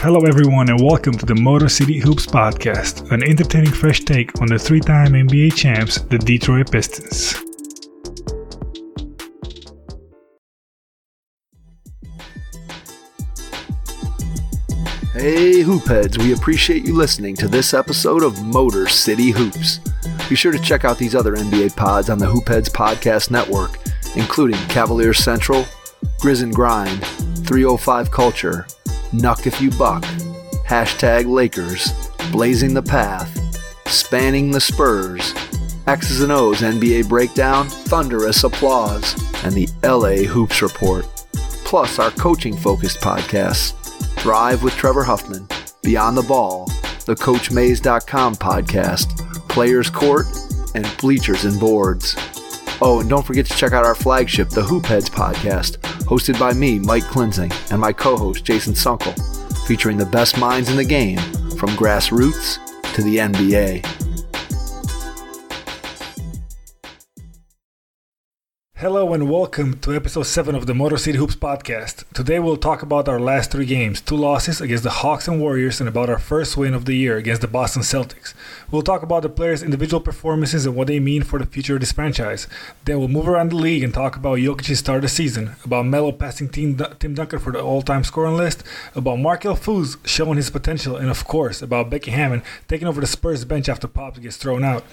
Hello, everyone, and welcome to the Motor City Hoops Podcast, an entertaining fresh take on the three time NBA champs, the Detroit Pistons. Hey, Hoopheads, we appreciate you listening to this episode of Motor City Hoops. Be sure to check out these other NBA pods on the Hoopheads Podcast Network, including Cavaliers Central, Grizz and Grind, 305 Culture, Nuck If You Buck, Hashtag Lakers, Blazing the Path, Spanning the Spurs, X's and O's NBA Breakdown, Thunderous Applause, and the LA Hoops Report. Plus our coaching focused podcasts, Thrive with Trevor Huffman, Beyond the Ball, the CoachMaze.com podcast, Players Court, and Bleachers and Boards. Oh, and don't forget to check out our flagship, the Hoopheads podcast, hosted by me, Mike Klinzing, and my co host, Jason Sunkle, featuring the best minds in the game from grassroots to the NBA. Hello and welcome to episode 7 of the Motor City Hoops podcast. Today we'll talk about our last three games two losses against the Hawks and Warriors, and about our first win of the year against the Boston Celtics. We'll talk about the players' individual performances and what they mean for the future of this franchise. Then we'll move around the league and talk about Jokic's start of the season, about Melo passing Tim, Tim Duncan for the all time scoring list, about Markelle Fultz showing his potential, and of course, about Becky Hammon taking over the Spurs bench after Pops gets thrown out.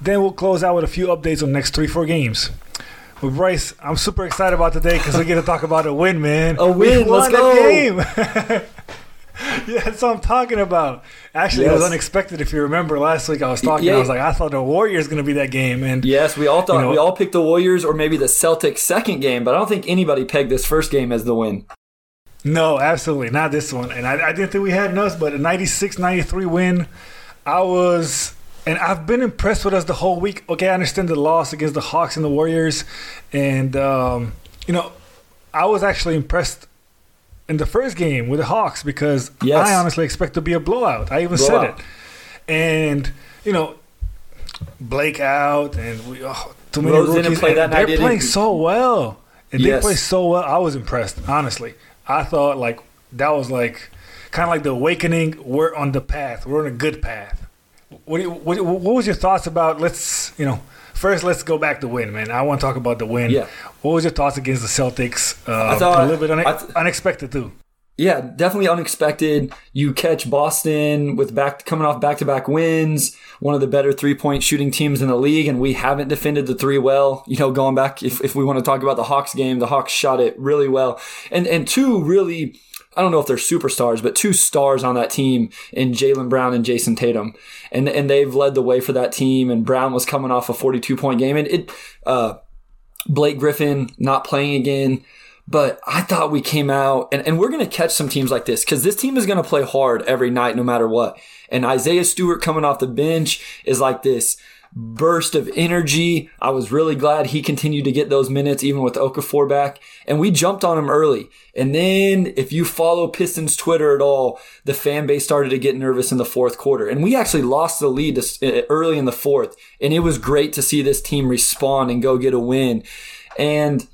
Then we'll close out with a few updates on the next three, four games. But Bryce, I'm super excited about today because we get to talk about a win, man. A win, we let's go. Game. yeah, that's what I'm talking about. Actually, it was unexpected. If you remember last week, I was talking. I was like, I thought the Warriors going to be that game, and Yes, we all thought You know- we all picked the Warriors or maybe the Celtics second game, but I don't think anybody pegged this first game as the win. no, absolutely not this one. And I, I didn't think we had enough, but a 96-93 win. I was, and I've been impressed with us the whole week. Okay, I understand the loss against the Hawks and the Warriors, and um, you know, I was actually impressed in the first game with the Hawks because Yes. I honestly expect to be a blowout. I even said it, and you know, Blake out, and we oh, too many Rose rookies. play that night, They're playing so well, and they Yes. play so well. I was impressed, honestly. I thought like that was like kind of like the awakening. We're on the path. We're on a good path. What, do you, what, what was your thoughts about? Let's you know. First, let's go back to win, man. I want to talk about the win. Yeah. What was your thoughts against the Celtics? Uh, I thought- a little bit une- th- unexpected too. Yeah, definitely unexpected. You catch Boston with back coming off back to back wins, one of the better three point shooting teams in the league, and we haven't defended the three well. You know, going back if, if we want to talk about the Hawks game, the Hawks shot it really well. And and two really I don't know if they're superstars, but two stars on that team in Jaylen Brown and Jayson Tatum. And and they've led the way for that team. And Brown was coming off a forty two point game. And it uh Blake Griffin not playing again. But I thought we came out, and, and we're going to catch some teams like this because this team is going to play hard every night, no matter what. And Isaiah Stewart coming off the bench is like this burst of energy. I was really glad he continued to get those minutes, even with Okafor back. And we jumped on him early. And then, if you follow Pistons Twitter at all, the fan base started to get nervous in the fourth quarter. And we actually lost the lead uh, early in the fourth. And it was great to see this team respond and go get a win. And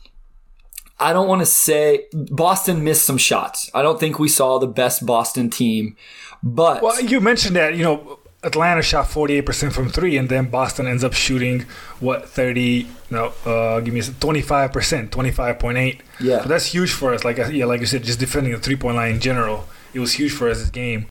I don't want to say Boston missed some shots. I don't think we saw the best Boston team, but Well, you mentioned that you know Atlanta shot 48% from three, and then Boston ends up shooting what 30? No, uh, give me a 25%, 25.8. Yeah. so that's huge for us. Like yeah, like you said, just defending the three point line in general, it was huge for us this game.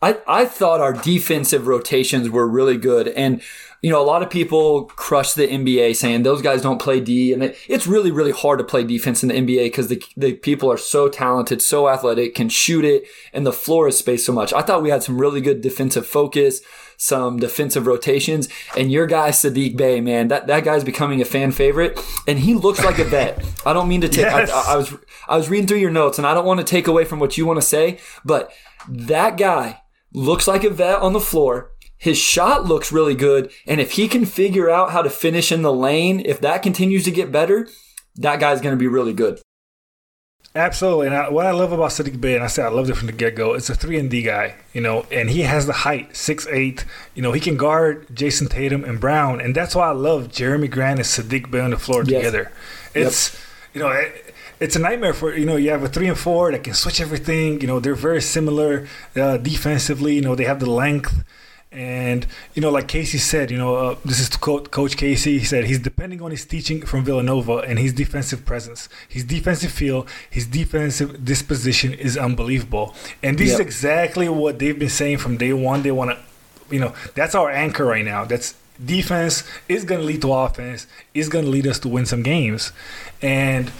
I, I thought our defensive rotations were really good. And, you know, a lot of people crush the NBA saying those guys don't play D. And it, it's really, really hard to play defense in the NBA because the, the people are so talented, so athletic, can shoot it, and the floor is spaced so much. I thought we had some really good defensive focus, some defensive rotations. And your guy, Saddiq Bey, man, that, that guy's becoming a fan favorite. And he looks like a vet. I don't mean to take, Yes. I, I was, I was reading through your notes and I don't want to take away from what you want to say, but that guy looks like a vet on the floor. His shot looks really good. And if he can figure out how to finish in the lane, if that continues to get better, that guy's going to be really good. Absolutely, and I, what I love about Saddiq Bey, and I said I loved it from the get go, it's a three and D guy, you know, and he has the height, six eight. You know, he can guard Jayson Tatum and Brown, and that's why I love Jerami Grant and Saddiq Bey on the floor Yes. together. It's you know, it, it's a nightmare for you know you have a three and four that can switch everything. You know they're very similar uh, defensively. You know they have the length. And you know, like Casey said, you know, uh, this is quote Coach Casey. He said he's depending on his teaching from Villanova and his defensive presence, his defensive feel, his defensive disposition is unbelievable. And this yep. is exactly what they've been saying from day one. They want to, you know, that's our anchor right now. That's defense is going to lead to offense. Is going to lead us to win some games. And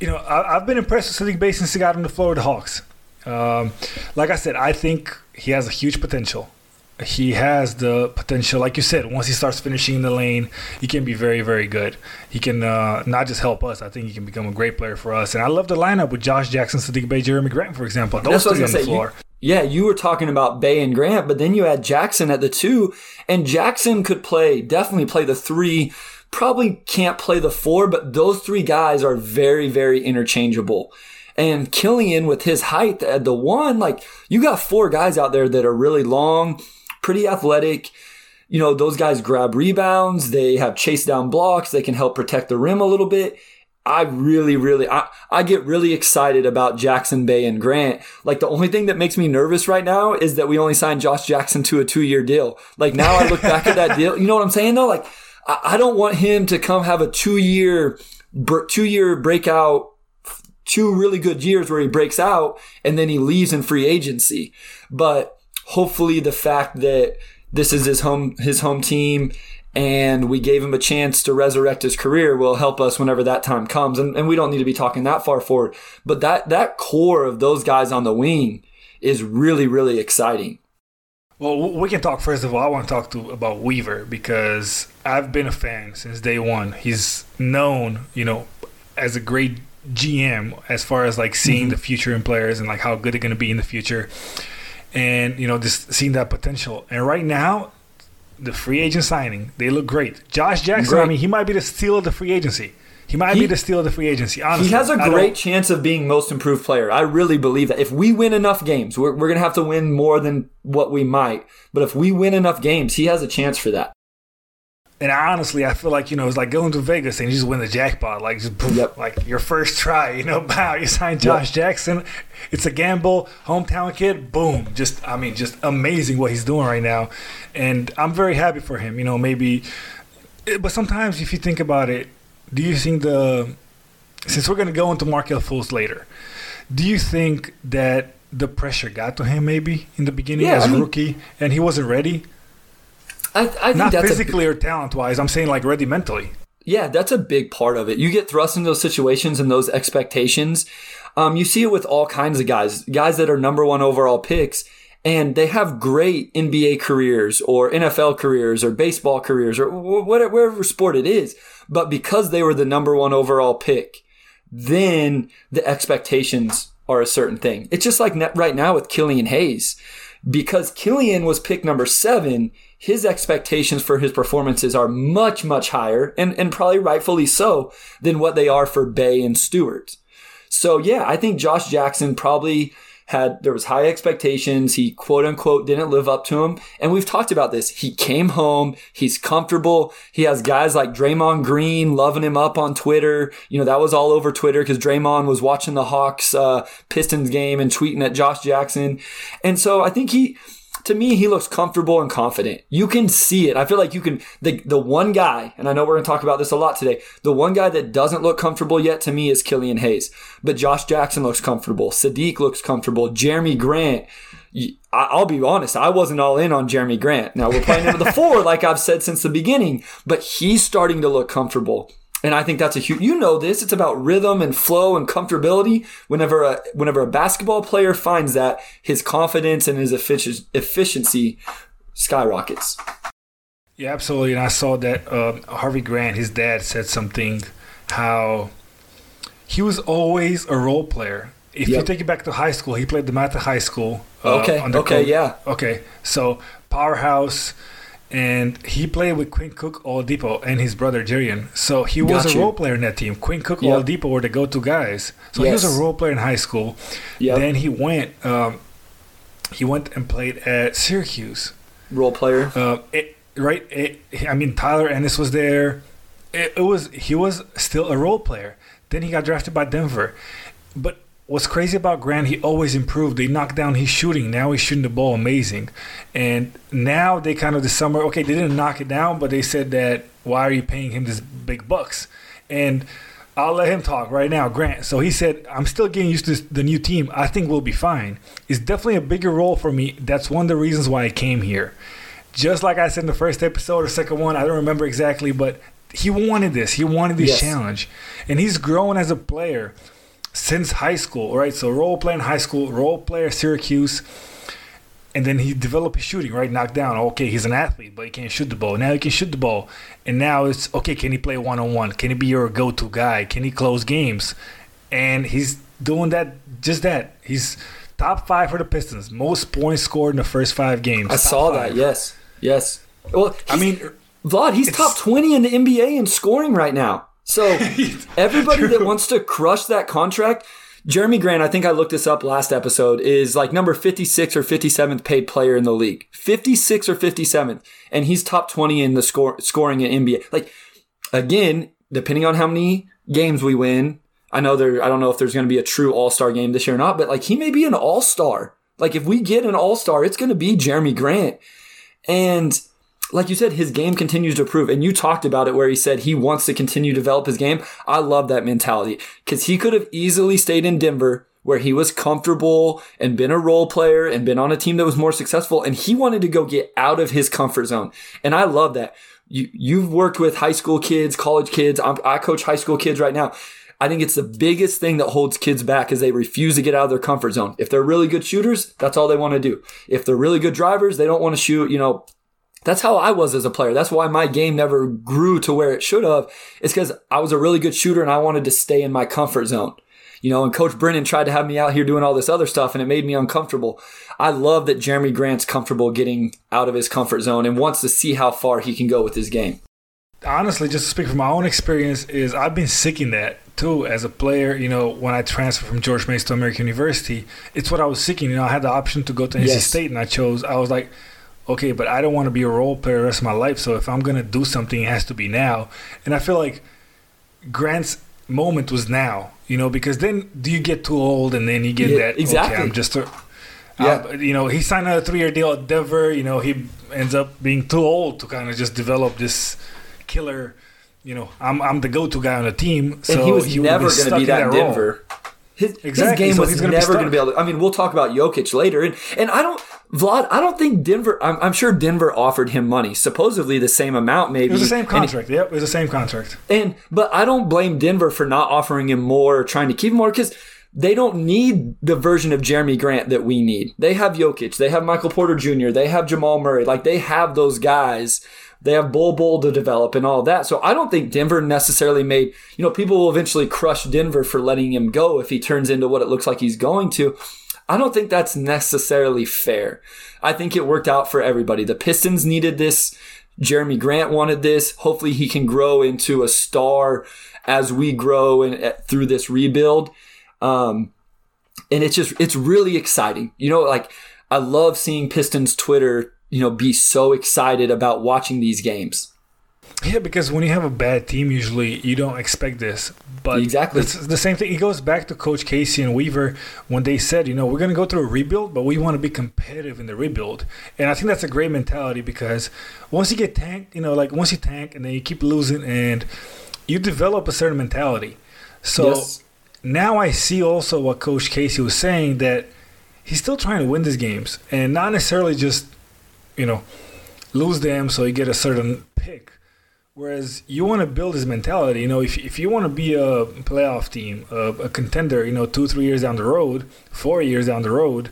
you know, I, have been impressed with Saddiq Bey since he got on the Florida Hawks. Um, like I said, I think he has a huge potential he has the potential, like you said, once he starts finishing in the lane, he can be very, very good. He can uh, not just help us, I think he can become a great player for us. And I love the lineup with Josh Jackson, Saddiq Bey, Jerami Grant, for example. Those three on the floor. You, yeah, you were talking about Bey and Grant, but then you had Jackson at the two, and Jackson could play, definitely play the three. Probably can't play the four, but those three guys are very, very interchangeable. And Killian with his height at the one, like you got four guys out there that are really long pretty athletic. You know, those guys grab rebounds. They have chase down blocks. They can help protect the rim a little bit. I really, really, I, I get really excited about Jackson Bey and Grant. Like the only thing that makes me nervous right now is that we only signed Josh Jackson to a two year deal. Like now I look back at that deal. You know what I'm saying though? Like I, I don't want him to come have a two year, two year breakout, two really good years where he breaks out and then he leaves in free agency. But hopefully the fact that this is his home his home team and we gave him a chance to resurrect his career will help us whenever that time comes. And, and we don't need to be talking that far forward. But that that core of those guys on the wing is really, really exciting. Well, we can talk first of all. I want to talk to about Weaver because I've been a fan since day one. He's known, you know, as a great GM as far as like seeing mm-hmm. the future in players and like how good they're going to be in the future and you know just seeing that potential. And right now, the free agent signing, they look great. Josh Jackson, great. I mean, he might be the steal of the free agency. He might he, be the steal of the free agency. Honestly, he has a great chance of being most improved player. I really believe that if we win enough games, we're, we're going to have to win more than what we might. But if we win enough games, he has a chance for that. And honestly, I feel like you know it's like going to Vegas and you just win the jackpot, like just poof, yep. like your first try. You know, bow, you sign Josh yep. Jackson. It's a gamble, hometown kid. Boom, just I mean, just amazing what he's doing right now, and I'm very happy for him. You know, maybe, eh, but sometimes if you think about it, do you think the since we're gonna go into Markelle Fultz later, do you think that the pressure got to him maybe in the beginning yeah, as a I mean, rookie and he wasn't ready? I, I Not physically a, or talent wise. I'm saying like ready mentally. Yeah, that's a big part of it. You get thrust into those situations and those expectations. Um, you see it with all kinds of guys, guys that are number one overall picks, and they have great NBA careers or NFL careers or baseball careers or whatever, whatever sport it is. But because they were the number one overall pick, then the expectations are a certain thing. It's just like right now with Killian Hayes. Because Killian was pick number seven, his expectations for his performances are much, much higher and, and probably rightfully so than what they are for Bey and Stewart. So yeah, I think Josh Jackson probably had there was high expectations. He quote unquote didn't live up to them. And we've talked about this. He came home. He's comfortable. He has guys like Draymond Green loving him up on Twitter. You know, that was all over Twitter because Draymond was watching the Hawks uh, Pistons game and tweeting at Josh Jackson. And so I think he to me, he looks comfortable and confident. You can see it. I feel like you can, the, the one guy, and I know we're going to talk about this a lot today, the one guy that doesn't look comfortable yet to me is Killian Hayes. But Josh Jackson looks comfortable. Saddiq looks comfortable. Jerami Grant, I'll be honest, I wasn't all in on Jerami Grant. Now we're playing into the four, like I've said since the beginning, but he's starting to look comfortable. And I think that's a huge, you know this, it's about rhythm and flow and comfortability. Whenever a, whenever a basketball player finds that, his confidence and his efficiency skyrockets. Yeah, absolutely. And I saw that uh, Harvey Grant, his dad, said something how he was always a role player. If yep. you take it back to high school, he played DeMatha high school. Uh, okay. okay. Yeah. Okay. So powerhouse and he played with Quinn Cook, Oladipo, and his brother Jerian. So he was Got a you. role player in that team. Quinn Cook, yep. Oladipo were the go-to guys. So yes. he was a role player in high school. Yep. Then he went, um, he went and played at Syracuse. Role player. Uh, it, right. It, I mean, Tyler Ennis was there. It, it was he was still a role player. Then he got drafted by Denver. But what's crazy about Grant, he always improved. They knocked down his shooting. Now he's shooting the ball amazing. And now they kind of this summer, okay, they didn't knock it down, but they said that why are you paying him this big bucks? And I'll let him talk right now, Grant. So he said, I'm still getting used to this, the new team. I think we'll be fine. It's definitely a bigger role for me. That's one of the reasons why I came here. Just like I said in the first episode or second one, I don't remember exactly, but he wanted this. He wanted this yes. challenge. And he's grown as a player since high school, right? So role player in high school, role player Syracuse, and then he developed his shooting, right? Knocked down. Okay, he's an athlete, but he can't shoot the ball. Now he can shoot the ball, and now it's okay. Can he play one on one? Can he be your go-to guy? Can he close games? And he's doing that. Just that. He's top five for the Pistons. Most points scored in the first five games. I saw five. that. Yes, yes. Well, I mean, Vlad, he's top twenty in the NBA in scoring right now. So everybody that wants to crush that contract, Jerami Grant, I think I looked this up last episode, is like number 56 or 57th paid player in the league. 56 or 57th. And he's top 20 in the score, scoring in NBA. Like, again, depending on how many games we win, I know there, I don't know if there's going to be a true all star game this year or not, but like he may be an all star. Like if we get an all star, it's going to be Jerami Grant. And like you said, his game continues to improve. And you talked about it where he said he wants to continue to develop his game. I love that mentality because he could have easily stayed in Denver where he was comfortable and been a role player and been on a team that was more successful. And he wanted to go get out of his comfort zone. And I love that. You, you've worked with high school kids, college kids. I'm, I coach high school kids right now. I think it's the biggest thing that holds kids back is they refuse to get out of their comfort zone. If they're really good shooters, that's all they want to do. If they're really good drivers, they don't want to shoot, you know, that's how I was as a player. That's why my game never grew to where it should have. It's because I was a really good shooter and I wanted to stay in my comfort zone. You know, and Coach Brennan tried to have me out here doing all this other stuff and it made me uncomfortable. I love that Jerami Grant's comfortable getting out of his comfort zone and wants to see how far he can go with his game. Honestly, just to speak from my own experience, is I've been seeking that too as a player. You know, when I transferred from George Mason to American University, it's what I was seeking. You know, I had the option to go to NC yes. State and I chose, I was like, okay, but I don't want to be a role player the rest of my life. So if I'm gonna do something, it has to be now. And I feel like Grant's moment was now, you know, because then do you get too old and then you get yeah, that exactly. okay, I'm just a, yeah. you know, he signed a three year deal at Denver. You know, he ends up being too old to kind of just develop this killer. You know, I'm I'm the go to guy on the team. So and he was he never going to be that, that Denver. His, exactly. his game so was never going to be able to. I mean, we'll talk about Jokic later, and and I don't, Vlad. I don't think Denver. I'm, I'm sure Denver offered him money, supposedly the same amount, maybe. It was the same contract. yep, it was the same contract. And but I don't blame Denver for not offering him more or trying to keep him more because they don't need the version of Jerami Grant that we need. They have Jokic, they have Michael Porter Jr., they have Jamal Murray. Like they have those guys they have Bol Bol to develop and all that. So I don't think Denver necessarily made, you know, people will eventually crush Denver for letting him go if he turns into what it looks like he's going to. I don't think that's necessarily fair. I think it worked out for everybody. The Pistons needed this. Jerami Grant wanted this. Hopefully he can grow into a star as we grow and uh, through this rebuild. Um, and it's just, it's really exciting. You know, like I love seeing Pistons Twitter you know, be so excited about watching these games. Yeah, because when you have a bad team, usually you don't expect this. But exactly, it's the same thing. It goes back to Coach Casey and Weaver when they said, you know, we're going to go through a rebuild, but we want to be competitive in the rebuild. And I think that's a great mentality because once you get tanked, you know, like once you tank and then you keep losing, and you develop a certain mentality. So yes. now I see also what Coach Casey was saying that he's still trying to win these games and not necessarily just you know, lose them so you get a certain pick. Whereas you want to build this mentality, you know, if, if you want to be a playoff team, a, a, contender, you know, two, three years down the road, four years down the road,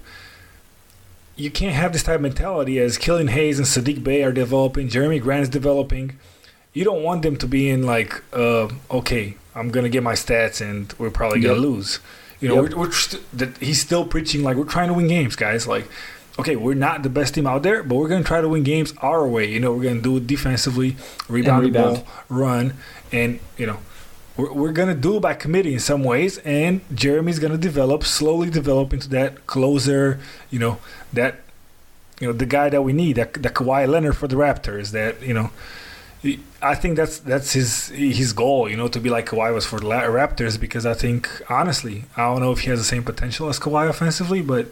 you can't have this type of mentality as Killian Hayes and Saddiq Bey are developing, Jerami Grant is developing. You don't want them to be in like, uh, okay, I'm gonna get my stats and we're probably gonna yep. lose. You know, yep. we're, we're st- that he's still preaching like we're trying to win games, guys. Like okay, we're not the best team out there, but we're going to try to win games our way. You know, we're going to do it defensively, rebound, rebound. ball, run, and you know, we're, we're going to do it by committee in some ways. And Jerami's going to develop, slowly develop into that closer. You know, that you know the guy that we need, that the Kawhi Leonard for the Raptors. That you know. I think that's that's his his goal, you know, to be like Kawhi was for the Raptors. Because I think honestly, I don't know if he has the same potential as Kawhi offensively, but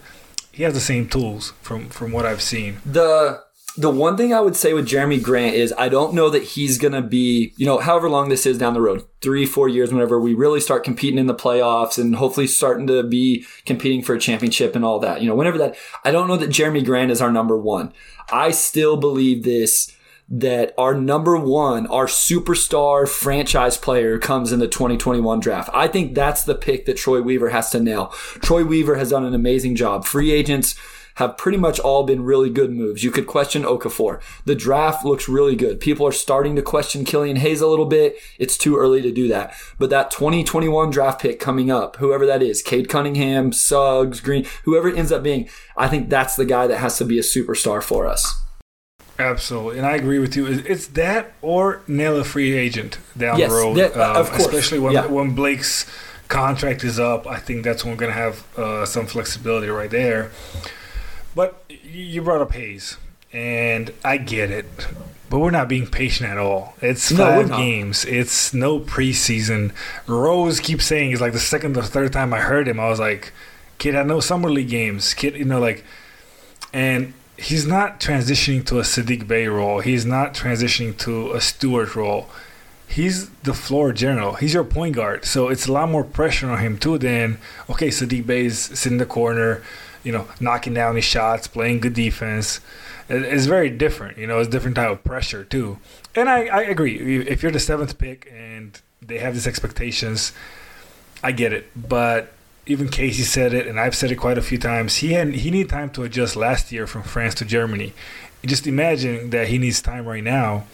he has the same tools from from what I've seen. The the one thing I would say with Jerami Grant is I don't know that he's going to be, you know, however long this is down the road, three, four years, whenever we really start competing in the playoffs and hopefully starting to be competing for a championship and all that, you know, whenever that, I don't know that Jerami Grant is our number one. I still believe this that our number one, our superstar franchise player comes in the 2021 draft. I think that's the pick that Troy Weaver has to nail. Troy Weaver has done an amazing job. Free agents, have pretty much all been really good moves. You could question Okafor. The draft looks really good. People are starting to question Killian Hayes a little bit. It's too early to do that. But that 2021 draft pick coming up, whoever that is, Cade Cunningham, Suggs, Green, whoever it ends up being, I think that's the guy that has to be a superstar for us. Absolutely, and I agree with you. It's that or nail a free agent down yes, the road, that, uh, um, especially when yeah. when Blake's contract is up. I think that's when we're gonna have uh, some flexibility right there. But you brought up Hayes, and I get it, but we're not being patient at all. It's five no, games. It's no preseason. Rose keeps saying it's like the second or third time I heard him. I was like, kid, I know summer league games. Kid, you know, like, and he's not transitioning to a Saddiq Bey role. He's not transitioning to a Stewart role. He's the floor general. He's your point guard. So it's a lot more pressure on him too than okay, Saddiq Bey's sitting in the corner you know, knocking down his shots, playing good defense. It's very different. You know, it's different type of pressure too. And I, I agree. If you're the seventh pick and they have these expectations, I get it. But even Casey said it, and I've said it quite a few times. He had he needed time to adjust last year from France to Germany. Just imagine that he needs time right now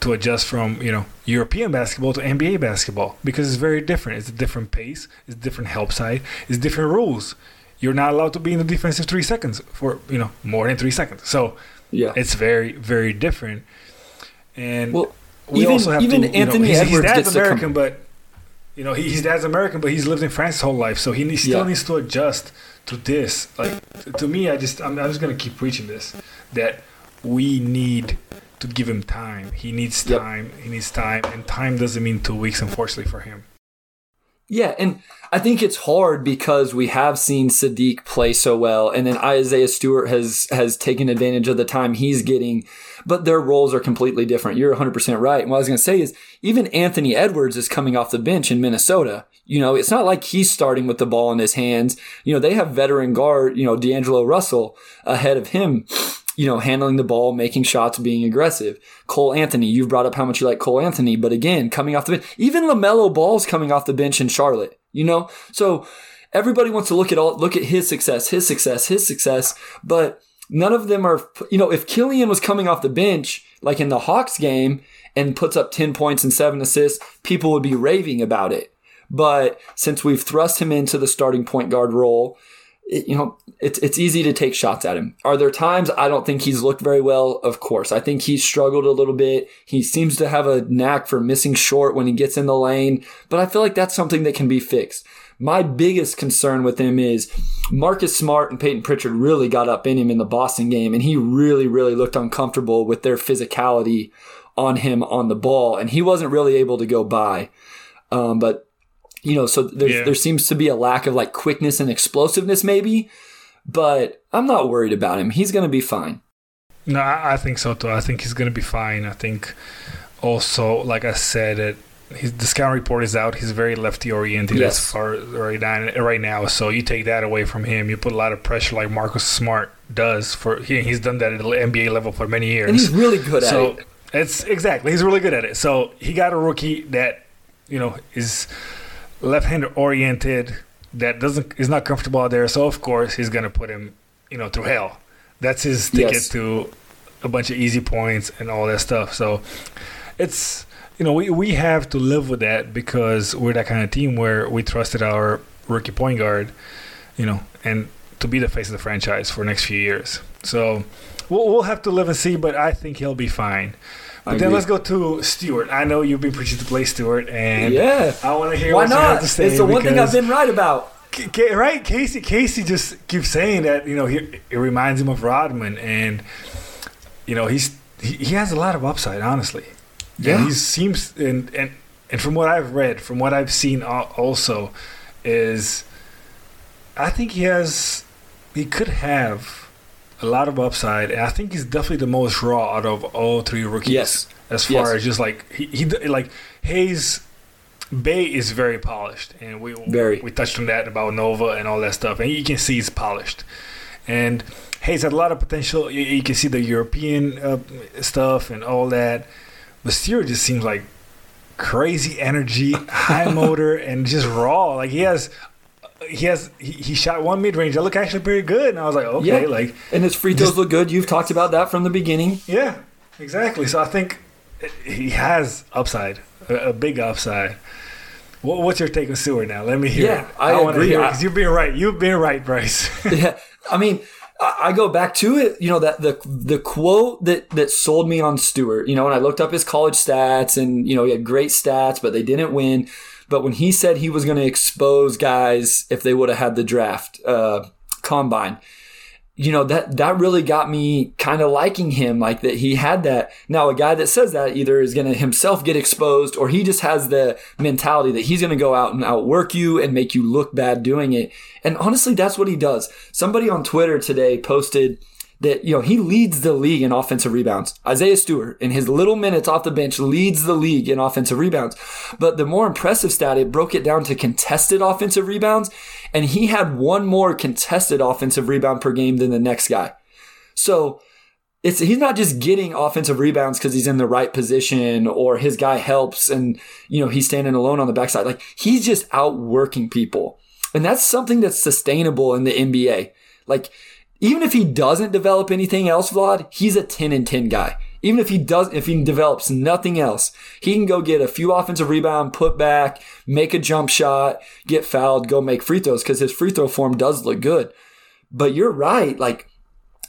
to adjust from you know European basketball to NBA basketball because it's very different. It's a different pace. It's a different help side. It's different rules you're not allowed to be in the defensive three seconds for you know more than three seconds. So yeah, it's very very different. And well, we even, also have even to, Anthony know, he's, Edwards he's American, but you know he, his dad's American, but he's lived in France his whole life, so he, still yeah. needs to adjust to this. Like to me, I just I'm, I'm just gonna keep preaching this that we need to give him time. He needs time. Yep. He needs time, and time doesn't mean two weeks, unfortunately for him. Yeah, and I think it's hard because we have seen Saddiq play so well, and then Isaiah Stewart has has taken advantage of the time he's getting, but their roles are completely different. You're 100% right. And what I was going to say is even Anthony Edwards is coming off the bench in Minnesota. You know, it's not like he's starting with the ball in his hands. You know, they have veteran guard, you know, D'Angelo Russell ahead of him you know, handling the ball, making shots, being aggressive. Cole Anthony, you've brought up how much you like Cole Anthony, but again, coming off the bench, even LaMelo Ball's coming off the bench in Charlotte, you know? So everybody wants to look at all, look at his success, his success, his success, but none of them are, you know, if Killian was coming off the bench, like in the Hawks game, and puts up 10 points and seven assists, people would be raving about it. But since we've thrust him into the starting point guard role, you know, it's it's easy to take shots at him. Are there times I don't think he's looked very well? Of course. I think he's struggled a little bit. He seems to have a knack for missing short when he gets in the lane, but I feel like that's something that can be fixed. My biggest concern with him is Marcus Smart and Payton Pritchard really got up in him in the Boston game, and he really, really looked uncomfortable with their physicality on him on the ball, and he wasn't really able to go by. Um, but you know, so yeah. there seems to be a lack of like quickness and explosiveness, maybe. But I'm not worried about him. He's going to be fine. No, I think so too. I think he's going to be fine. I think also, like I said, it his the scout report is out. He's very lefty oriented yes. as far right now, right now. So you take that away from him, you put a lot of pressure, like Marcus Smart does. For he, he's done that at the NBA level for many years, and he's really good so at it. It's exactly he's really good at it. So he got a rookie that you know is left-handed oriented that doesn't is not comfortable out there. So of course he's gonna put him, you know, through hell. That's his ticket yes. to a bunch of easy points and all that stuff. So it's you know we we have to live with that because we're that kind of team where we trusted our rookie point guard, you know, and to be the face of the franchise for the next few years. So we'll we'll have to live and see, but I think he'll be fine. But then let's go to Stewart. I know you've been preaching to play Stewart, and yeah, I want to hear why what not? you have to say. It's the one thing I've been right about. K- right, Casey. Casey just keeps saying that you know he, it reminds him of Rodman, and you know he's he, he has a lot of upside, honestly. Yeah. And he seems and and and from what I've read, from what I've seen also, is I think he has he could have a lot of upside, and I think he's definitely the most raw out of all three rookies. Yes. As far yes. as just like he, he like Hayes Bey is very polished, and we very. we touched on that about Nova and all that stuff, and you can see he's polished. And Hayes had a lot of potential. You, you can see the European uh, stuff and all that, but Stewart just seems like crazy energy, high motor, and just raw. Like he has he has he, he shot one mid range that looked actually pretty good, and I was like, okay, yeah. like and his free throws look good. You've talked about that from the beginning. Yeah, exactly. So I think he has upside, a, a big upside. What, what's your take on Stewart now? Let me hear. Yeah, it. I, I agree. Because you've been right. You've been right, Bryce. yeah, I mean. I go back to it, you know, that the the quote that that sold me on Stewart, you know, and I looked up his college stats and, you know, he had great stats, but they didn't win. But when he said he was going to expose guys if they would have had the draft uh, combine, you know that that really got me kind of liking him like that he had that. Now a guy that says that either is going to himself get exposed or he just has the mentality that he's going to go out and outwork you and make you look bad doing it. And honestly that's what he does. Somebody on twitter today posted that, you know, he leads the league in offensive rebounds. Isaiah Stewart, in his little minutes off the bench, leads the league in offensive rebounds. But the more impressive stat, it broke it down to contested offensive rebounds. And he had one more contested offensive rebound per game than the next guy. So, it's he's not just getting offensive rebounds because he's in the right position or his guy helps and you know he's standing alone on the backside. Like he's just outworking people, and that's something that's sustainable in the NBA. Like even if he doesn't develop anything else, Vlad, he's a 10 and 10 guy. Even if he does, if he develops nothing else, he can go get a few offensive rebound, put back, make a jump shot, get fouled, go make free throws because his free throw form does look good. But you're right. Like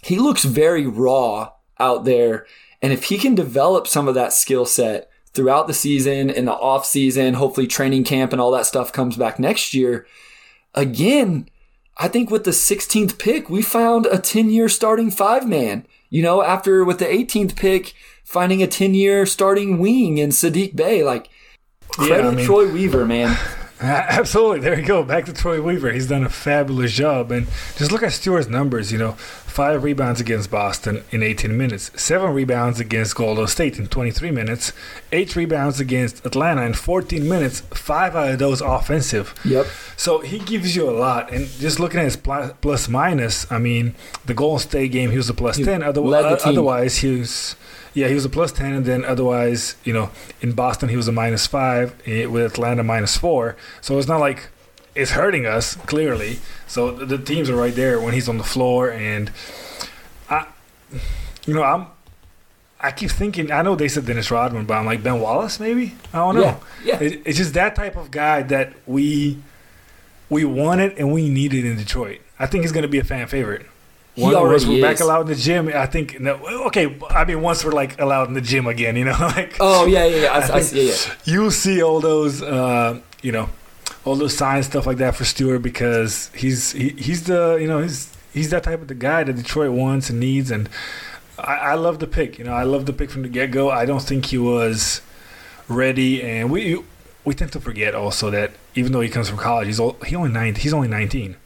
he looks very raw out there. And if he can develop some of that skill set throughout the season in the off season, hopefully training camp and all that stuff comes back next year, again, I think with the 16th pick, we found a 10 year starting five man. You know, after with the 18th pick, finding a 10 year starting wing in Saddiq Bey. Like, credit yeah, I mean, Troy Weaver, man. Absolutely. There you go. Back to Troy Weaver. He's done a fabulous job. And just look at Stewart's numbers. You know, five rebounds against Boston in 18 minutes, seven rebounds against Golden State in 23 minutes, eight rebounds against Atlanta in 14 minutes, five out of those offensive. Yep. So he gives you a lot. And just looking at his plus, plus minus, I mean, the Golden State game, he was a plus 10. Otherwise, uh, otherwise, he was yeah, he was a plus 10, and then otherwise, you know, in Boston, he was a minus 5, eh, with Atlanta, minus 4. So it's not like it's hurting us, clearly. So the, the teams are right there when he's on the floor, and I, you know, I'm. I keep thinking. I know they said Dennis Rodman, but I'm like Ben Wallace, maybe. I don't know. Yeah, yeah. It, it's just that type of guy that we we wanted and we needed in Detroit. I think he's going to be a fan favorite. One, once we're is. back allowed in the gym, I think. No, okay, I mean, once we're like allowed in the gym again, you know, like. Oh yeah, yeah, yeah. I, I, yeah, yeah. You see all those, uh, you know, all those signs stuff like that for Stewart because he's he, he's the you know he's he's that type of the guy that Detroit wants and needs, and I, I love the pick. You know, I love the pick from the get go. I don't think he was ready, and we we tend to forget also that even though he comes from college, he's old, he only nine, he's only nineteen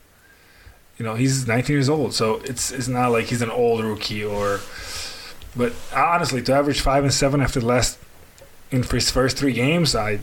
you know he's 19 years old, so it's it's not like he's an old rookie or. But honestly, to average five and seven after the last in his first three games, I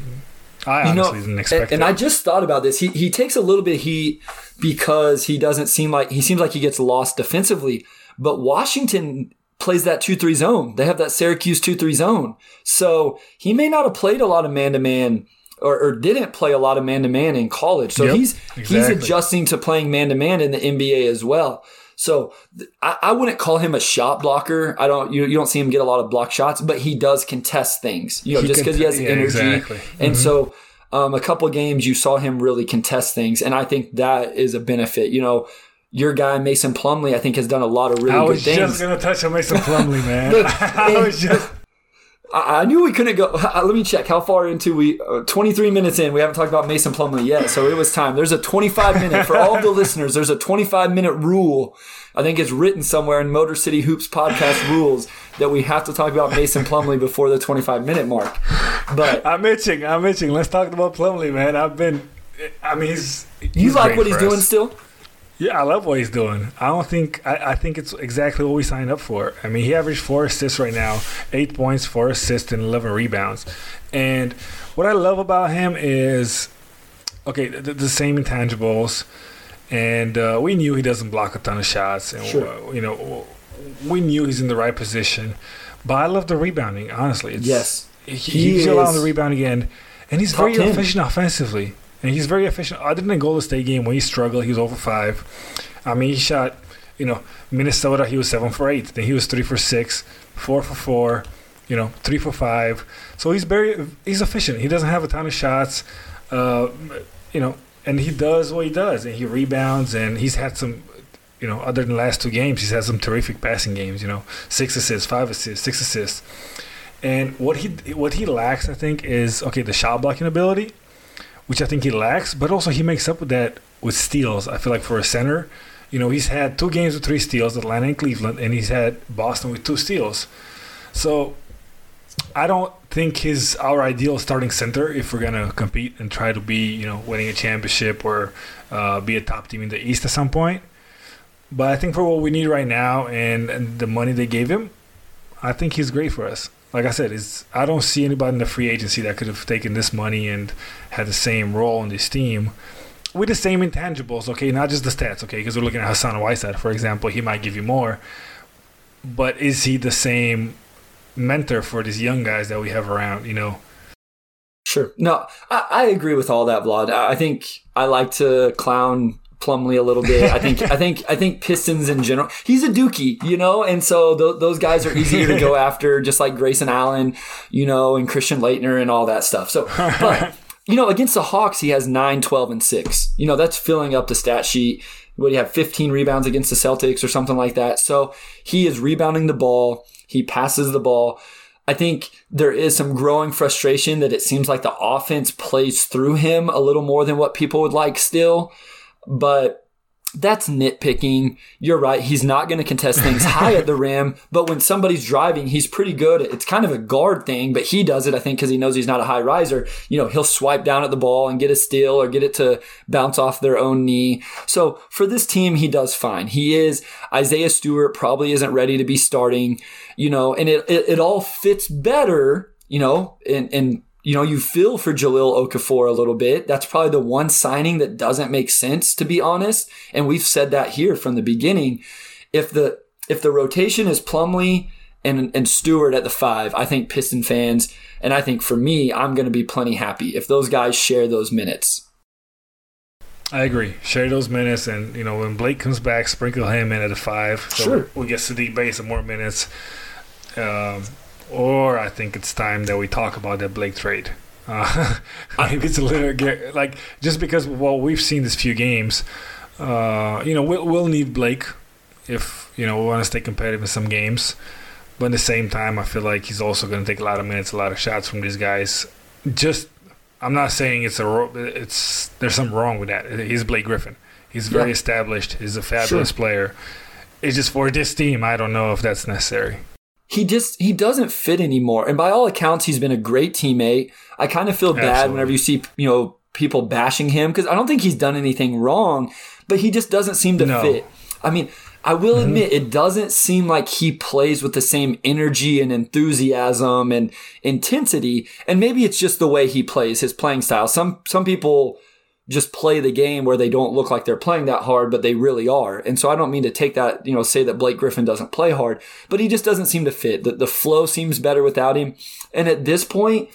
I honestly know, didn't expect. And, and I just thought about this. He he takes a little bit of heat because he doesn't seem like he seems like he gets lost defensively. But Washington plays that 2-3 zone. They have that Syracuse 2-3 zone. So he may not have played a lot of man to man or, or didn't play a lot of man to man in college. So yep, he's exactly. he's adjusting to playing man to man in the NBA as well. So I, I, wouldn't call him a shot blocker. I don't you, you don't see him get a lot of block shots, but he does contest things. You know, he just because he has yeah, energy. Exactly. And mm-hmm. so um, a couple games you saw him really contest things, and I think that is a benefit. You know, your guy Mason Plumlee, I think, has done a lot of really good things. I was just gonna touch on Mason Plumlee, man. I was just I, I knew we couldn't go. Let me check how far into we. Uh, 23 minutes in, we haven't talked about Mason Plumlee yet, so it was time. There's a 25 minute for all the listeners. There's a 25 minute rule. I think it's written somewhere in Motor City Hoops podcast rules that we have to talk about Mason Plumlee before the 25 minute mark. But I'm itching. I'm itching. Let's talk about Plumlee, man. I've been. I mean, he's. he's you like what he's for doing us. still? Yeah, I love what he's doing. I don't think I, I think it's exactly what we signed up for. I mean, he averaged four assists right now, eight points, four assists, and eleven rebounds. And what I love about him is, okay, the, the same intangibles, and uh, we knew he doesn't block a ton of shots, and Sure. uh, you know, we knew he's in the right position. But I love the rebounding. Honestly, it's, Yes. he, He he's allowing the rebound again, and he's very 10. efficient offensively. And he's very efficient. Other than the Golden State game when he struggled, he was over five. I mean, he shot, you know, Minnesota. He was seven for eight. Then he was three for six, four for four, you know, three for five. So he's very he's efficient. He doesn't have a ton of shots, uh, you know, and he does what he does, and he rebounds, and he's had some. You know, other than the last two games, he's had some terrific passing games. You know, six assists, five assists, six assists. And what he what he lacks, I think, is okay the shot blocking ability, which I think he lacks, but also he makes up with that with steals. I feel like for a center, you know, he's had two games with three steals, Atlanta and Cleveland, and he's had Boston with two steals. So I don't think he's our ideal starting center if we're gonna compete and try to be, you know, winning a championship or uh, be a top team in the East at some point. But I think for what we need right now and, and the money they gave him, I think he's great for us. Like I said, is I don't see anybody in the free agency that could have taken this money and had the same role in this team with the same intangibles. Okay, not just the stats. Okay, because we're looking at Hassan Whiteside, for example, he might give you more, but is he the same mentor for these young guys that we have around? You know, Sure. No, I, I agree with all that, Vlad. I think I like to clown Plumlee a little bit. I think I think I think Pistons in general. He's a dookie, you know, and so th- those guys are easier to go after, just like Grayson Allen, you know, and Christian Laettner and all that stuff. So, but you know, against the Hawks, he has 9, 12, and six. You know, that's filling up the stat sheet. What do you have? 15 rebounds against the Celtics or something like that. So he is rebounding the ball. He passes the ball. I think there is some growing frustration that it seems like the offense plays through him a little more than what people would like still. But that's nitpicking. You're right. He's not going to contest things high at the rim, but when somebody's driving, he's pretty good. It's kind of a guard thing, but he does it, I think, because he knows he's not a high riser. You know, he'll swipe down at the ball and get a steal or get it to bounce off their own knee. So for this team, he does fine. He is. Isaiah Stewart probably isn't ready to be starting, you know, and it, it, it all fits better, you know, and, and you know, you feel for Jahlil Okafor a little bit. That's probably the one signing that doesn't make sense, to be honest. And we've said that here from the beginning. If the if the rotation is Plumlee and and Stewart at the five, I think Piston fans and I think for me, I'm going to be plenty happy if those guys share those minutes. I agree. Share those minutes, and you know when Blake comes back, sprinkle him in at a five. So Sure. we get Saddiq Bey some more minutes. Um, or I think it's time that we talk about that Blake trade. Uh, maybe it's a little like just because well we've seen this few games. Uh, you know we'll, we'll need Blake if you know we want to stay competitive in some games. But at the same time, I feel like he's also going to take a lot of minutes, a lot of shots from these guys. Just I'm not saying it's a it's there's something wrong with that. He's Blake Griffin. He's very Yeah. established. He's a fabulous Sure. player. It's just for this team, I don't know if that's necessary. He just he doesn't fit anymore. And by all accounts, he's been a great teammate. I kind of feel bad Absolutely. whenever you see you know people bashing him because I don't think he's done anything wrong, but he just doesn't seem to No. fit. I mean, I will mm-hmm. admit it doesn't seem like he plays with the same energy and enthusiasm and intensity. And maybe it's just the way he plays, his playing style. Some some people just play the game where they don't look like they're playing that hard, but they really are. And so I don't mean to take that, you know, say that Blake Griffin doesn't play hard, but he just doesn't seem to fit. The, the flow seems better without him. And at this point,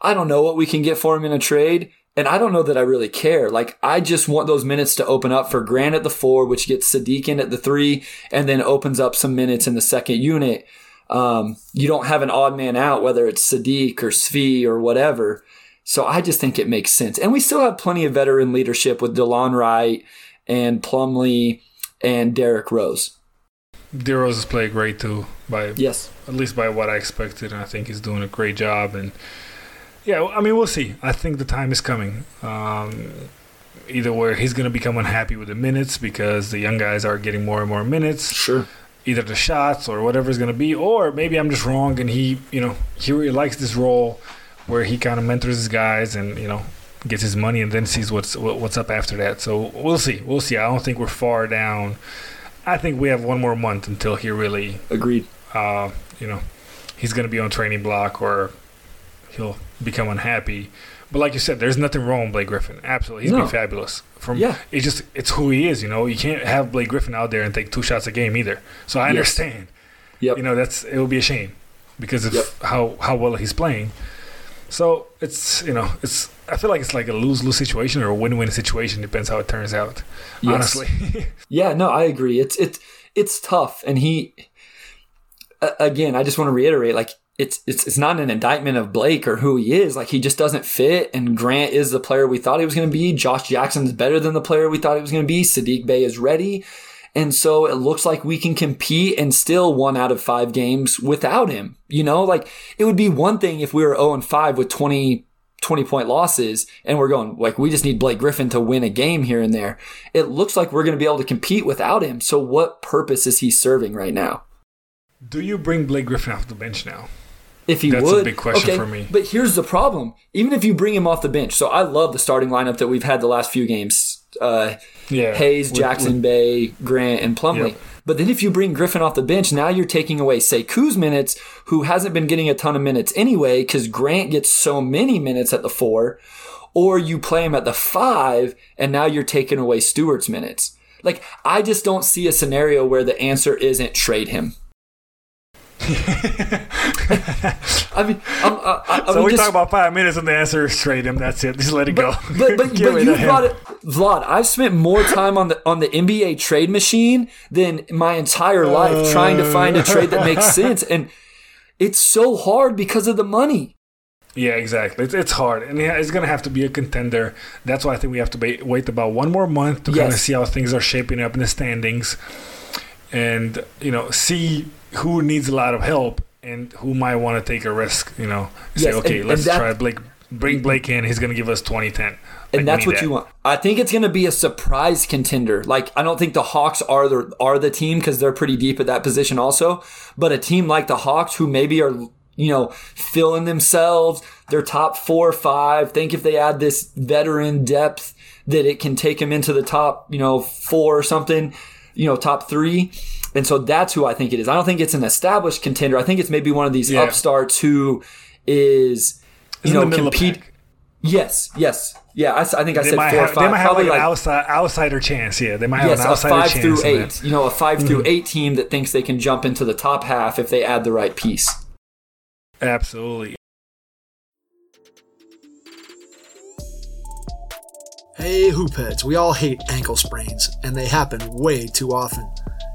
I don't know what we can get for him in a trade. And I don't know that I really care. Like, I just want those minutes to open up for Grant at the four, which gets Saddiq in at the three, and then opens up some minutes in the second unit. Um, you don't have an odd man out, whether it's Saddiq or Svi or whatever. So I just think it makes sense. And we still have plenty of veteran leadership with Delon Wright and Plumlee and Derrick Rose. DeRozan's played great too, by Yes. at least by what I expected, and I think he's doing a great job. And yeah, I mean, we'll see. I think the time is coming. Um, either where he's going to become unhappy with the minutes because the young guys are getting more and more minutes, Sure. either the shots or whatever it's going to be, or maybe I'm just wrong and he, you know, he really likes this role where he kind of mentors his guys and you know gets his money and then sees what's what- what's up after that. So we'll see. We'll see. I don't think we're far down. I think we have one more month until he really Agreed. uh, you know, he's going to be on training block or he'll become unhappy. But like you said, there's nothing wrong with Blake Griffin. Absolutely, he's No. been fabulous. From Yeah. it's just it's who he is. You know, you can't have Blake Griffin out there and take two shots a game either. So I Yes. understand. Yep. You know, that's it would be a shame because of Yep. how how well he's playing. So it's you know it's I feel like it's like a lose lose situation or a win win situation depends how it turns out. Yes. Honestly, Yeah, no, I agree. It's it's it's tough, and he again. I just want to reiterate, like it's it's it's not an indictment of Blake or who he is. Like he just doesn't fit. And Grant is the player we thought he was going to be. Josh Jackson's better than the player we thought he was going to be. Saddiq Bey is ready. And so it looks like we can compete and still one out of five games without him. You know, like it would be one thing if we were 0 and 5 with 20, 20 point losses and we're going like we just need Blake Griffin to win a game here and there. It looks like we're going to be able to compete without him. So what purpose is he serving right now? do you bring Blake Griffin off the bench now? If he That's a big question okay, for me. But here's the problem: even if you bring him off the bench, so I love the starting lineup that we've had the last few games. Uh, Yeah, Hayes, With- Jackson, with- Bey, Grant, and Plumlee. Yep. But then if you bring Griffin off the bench, now you're taking away Sekou's minutes, who hasn't been getting a ton of minutes anyway, because Grant gets so many minutes at the four, or you play him at the five, and now you're taking away Stewart's minutes. Like, I just don't see a scenario where the answer isn't trade him. I mean, I'm, I, I, I So mean, we just, talk about five minutes, and the answer is trade him. That's it. Just let it go. But but, but you brought it, Vlad. I've spent more time on the on the NBA trade machine than my entire life trying to find a uh. trade that makes sense, and it's so hard because of the money. Yeah, exactly. It's, it's hard, and yeah, it's gonna have to be a contender. That's why I think we have to ba- wait about one more month to kind of see how things are shaping up in the standings, and you know, see who needs a lot of help and who might want to take a risk. You know, say, Yes, okay, and- let's and that- try Blake. Bring Blake in. He's gonna give us 2010. And that's what you want. I think it's going to be a surprise contender. Like I don't think the Hawks are the are the team because they're pretty deep at that position also. But a team like the Hawks who maybe are you know filling themselves, their top four or five. Think if they add this veteran depth that it can take them into the top you know four or something, you know top three. And so that's who I think it is. I don't think it's an established contender. I think it's maybe one of these Yeah. upstarts who is you in know compete. pack. Yes, yes, yeah. I, s- I think I They said might four or have, five. they might have probably like an outside, uh, outsider chance. Yeah, they might have yes, an a five chance. through eight. You know, a 5 through mm-hmm. eight team that thinks they can jump into the top half if they add the right piece. Absolutely. Hey, hoopheads, we all hate ankle sprains, and they happen way too often.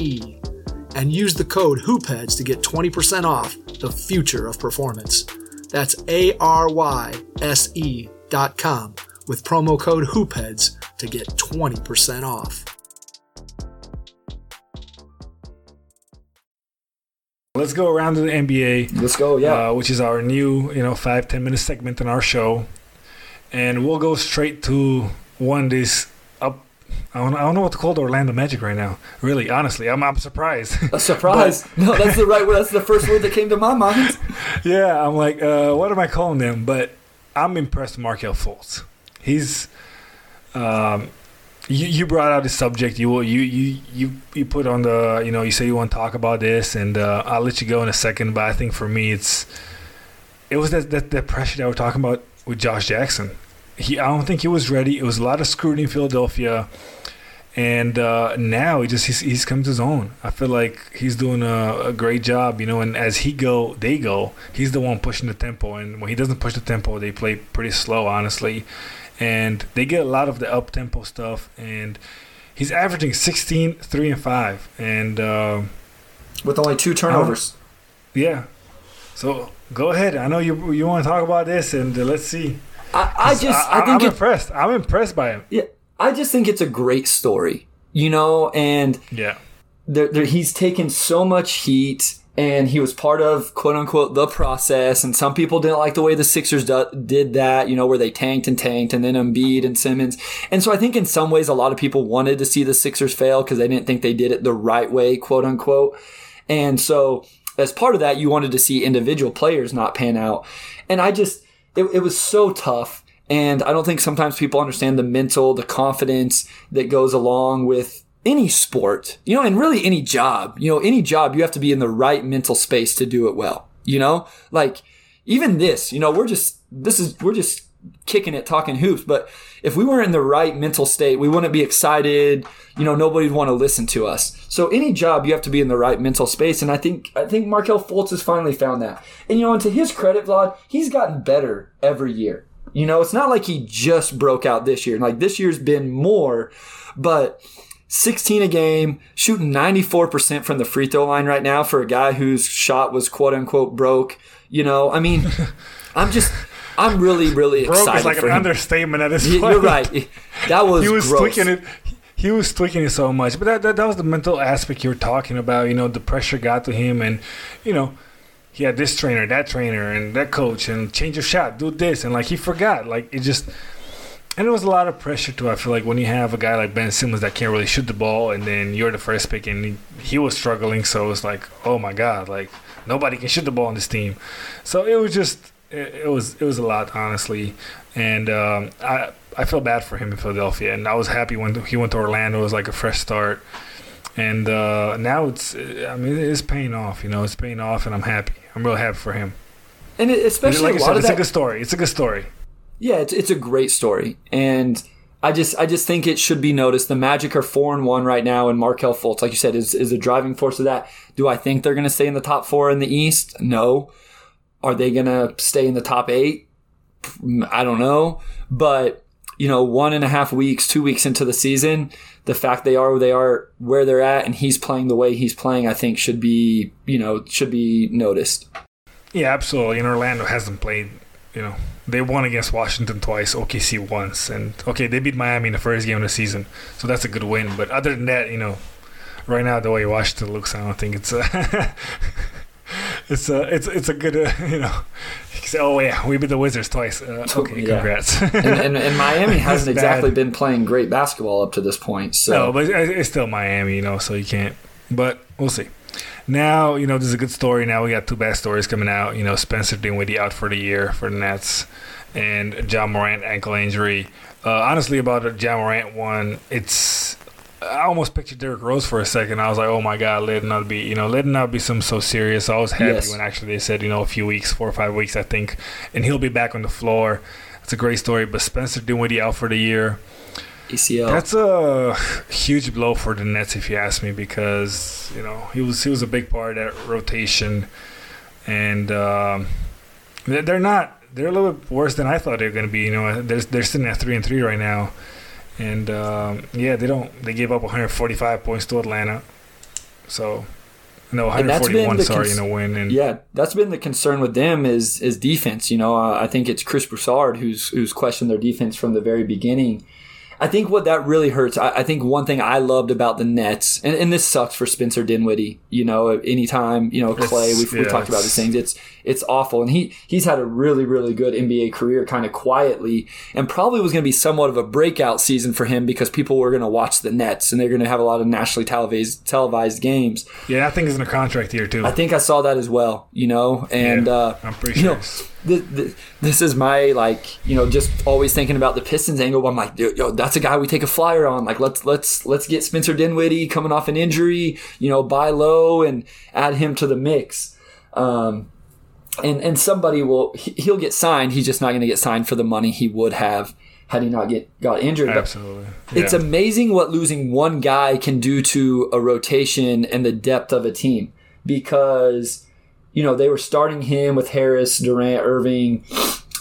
E, and use the code HoopHeads to get 20% off the future of performance. That's A R Y S E dot com with promo code HoopHeads to get 20% off. Let's go around to the NBA. Let's go. Yeah. uh, which is our new, you know, five ten minute segment in our show, and we'll go straight to one this up. I don't, I don't know what to call the Orlando Magic right now. Really, honestly, I'm I'm surprised. a surprise. no, that's the right word. That's the first word that came to my mind. yeah, I'm like, uh, what am I calling them? But I'm impressed with Markelle Fultz. He's, um, you, you brought out the subject. You you you you you put on the you know you say you want to talk about this, and uh, I'll let you go in a second. But I think for me, it's it was that that, that pressure that we're talking about with Josh Jackson. He I don't think he was ready. It was a lot of scrutiny in Philadelphia. and uh, now he just he's, he's come to his own. I feel like he's doing a, a, great job, you know. And as he go, they go. He's the one pushing the tempo, and when he doesn't push the tempo, they play pretty slow, honestly. And they get a lot of the up tempo stuff, and he's averaging 16, 3, and 5. And uh, with only two turnovers. Yeah. So go ahead. I know you you want to talk about this, and uh, let's see. I, I just I, I think I'm impressed. I'm impressed by him. Yeah, I just think it's a great story, you know, and yeah, there, there, he's taken so much heat and he was part of quote unquote the process. And some people didn't like the way the Sixers do, did that, you know, where they tanked and tanked and then Embiid and Simmons. And so I think in some ways a lot of people wanted to see the Sixers fail because they didn't think they did it the right way, quote unquote. And so as part of that, you wanted to see individual players not pan out. And I just, it, it was so tough and I don't think sometimes people understand the mental, the confidence that goes along with any sport, you know, and really any job. You know, any job, you have to be in the right mental space to do it well. You know, like even this, you know, we're just, this is, we're just kicking it, talking hoops. But if we weren't in the right mental state, we wouldn't be excited. You know, nobody'd want to listen to us. So any job, you have to be in the right mental space. And I think, I think Markelle Fultz has finally found that. And you know, and to his credit, Vlad, he's gotten better every year. You know, it's not like he just broke out this year. Like this year's been more, but 16 a game, shooting 94% from the free throw line right now for a guy whose shot was quote unquote broke. You know, I mean, I'm just. I'm really, really broke excited. Broke is like an him. understatement at this point. You're right. That was he was gross. tweaking it. He was tweaking it so much, but that, that that was the mental aspect you were talking about. You know, the pressure got to him, and you know, he had this trainer, that trainer, and that coach, and change your shot, do this, and like he forgot. Like it just, and it was a lot of pressure too. I feel like when you have a guy like Ben Simmons that can't really shoot the ball, and then you're the first pick, and he, he was struggling, so it's like, oh my god, like nobody can shoot the ball on this team. So it was just, it, it was it was a lot, honestly, and um, I I feel bad for him in Philadelphia, and I was happy when he went to Orlando. It was like a fresh start and uh, now it's I mean it's paying off. You know, it's paying off, and I'm happy. I'm real happy for him. And it, especially like a lot said, it's that, a good story. It's a good story. Yeah, it's it's a great story, and I just I just think it should be noticed. The Magic are four and one right now, and Markelle Fultz, like you said, is is a driving force of that. Do I think they're going to stay in the top four in the East? No. Are they going to stay in the top eight? Mm, I don't know, but you know, one and a half weeks, two weeks into the season, the fact they are where they are, where they're at, and he's playing the way he's playing, I think should be, you know, should be noticed. Yeah, absolutely. And Orlando hasn't played, you know, they won against Washington twice, OKC once, and okay, they beat Miami in the first game of the season, so that's a good win. But other than that, you know, right now the way Washington looks, I don't think it's uh, a it's a it's it's a good uh, you know. You say, oh yeah, we beat the Wizards twice. Uh, okay, yeah. congrats. and, and, and, Miami hasn't exactly been playing great basketball up to this point. So no, but it's still Miami, you know, so you can't. But we'll see. Now you know this is a good story. Now we got two bad stories coming out. You know, Spencer Dinwiddie out for the year for the Nets, and Ja Morant ankle injury. Uh, honestly, about the Ja Morant one, it's I almost pictured Derrick Rose for a second. I was like, oh my God, let it not be, you know, let it not be something so serious. I was happy yes. when actually they said, you know, a few weeks, four or five weeks, I think, and he'll be back on the floor. It's a great story. But Spencer Dinwiddie out for the year. ACL. That's a huge blow for the Nets, if you ask me, because you know he was he was a big part of that rotation, and um, they're not they're a little bit worse than I thought they were going to be. You know, they're they're sitting at three and three right now and um, yeah, they don't. They gave up 145 points to Atlanta. So no, 141. Sorry, cons- in a win. And yeah, that's been the concern with them is is defense. You know, uh, I think it's Chris Broussard who's who's questioned their defense from the very beginning. I think what that really hurts, I, I, think one thing I loved about the Nets, and, and, this sucks for Spencer Dinwiddie, you know, anytime, you know, Clay, we've, yeah, we've talked about these things, it's, it's awful. And he, he's had a really, really good NBA career kind of quietly and probably was going to be somewhat of a breakout season for him because people were going to watch the Nets and they're going to have a lot of nationally televised, televised games. Yeah, I think he's in a contract here too. I think I saw that as well, you know, and, yeah, uh, I'm pretty sure. Know, this, this is my like you know just always thinking about the Pistons angle. I'm like, yo, that's a guy we take a flyer on. Like let's let's let's get Spencer Dinwiddie coming off an injury, you know, buy low and add him to the mix. Um, and and somebody will he'll get signed. He's just not going to get signed for the money he would have had he not get got injured. Absolutely. it's amazing what losing one guy can do to a rotation and the depth of a team because you know they were starting him with Harris, Durant, Irving,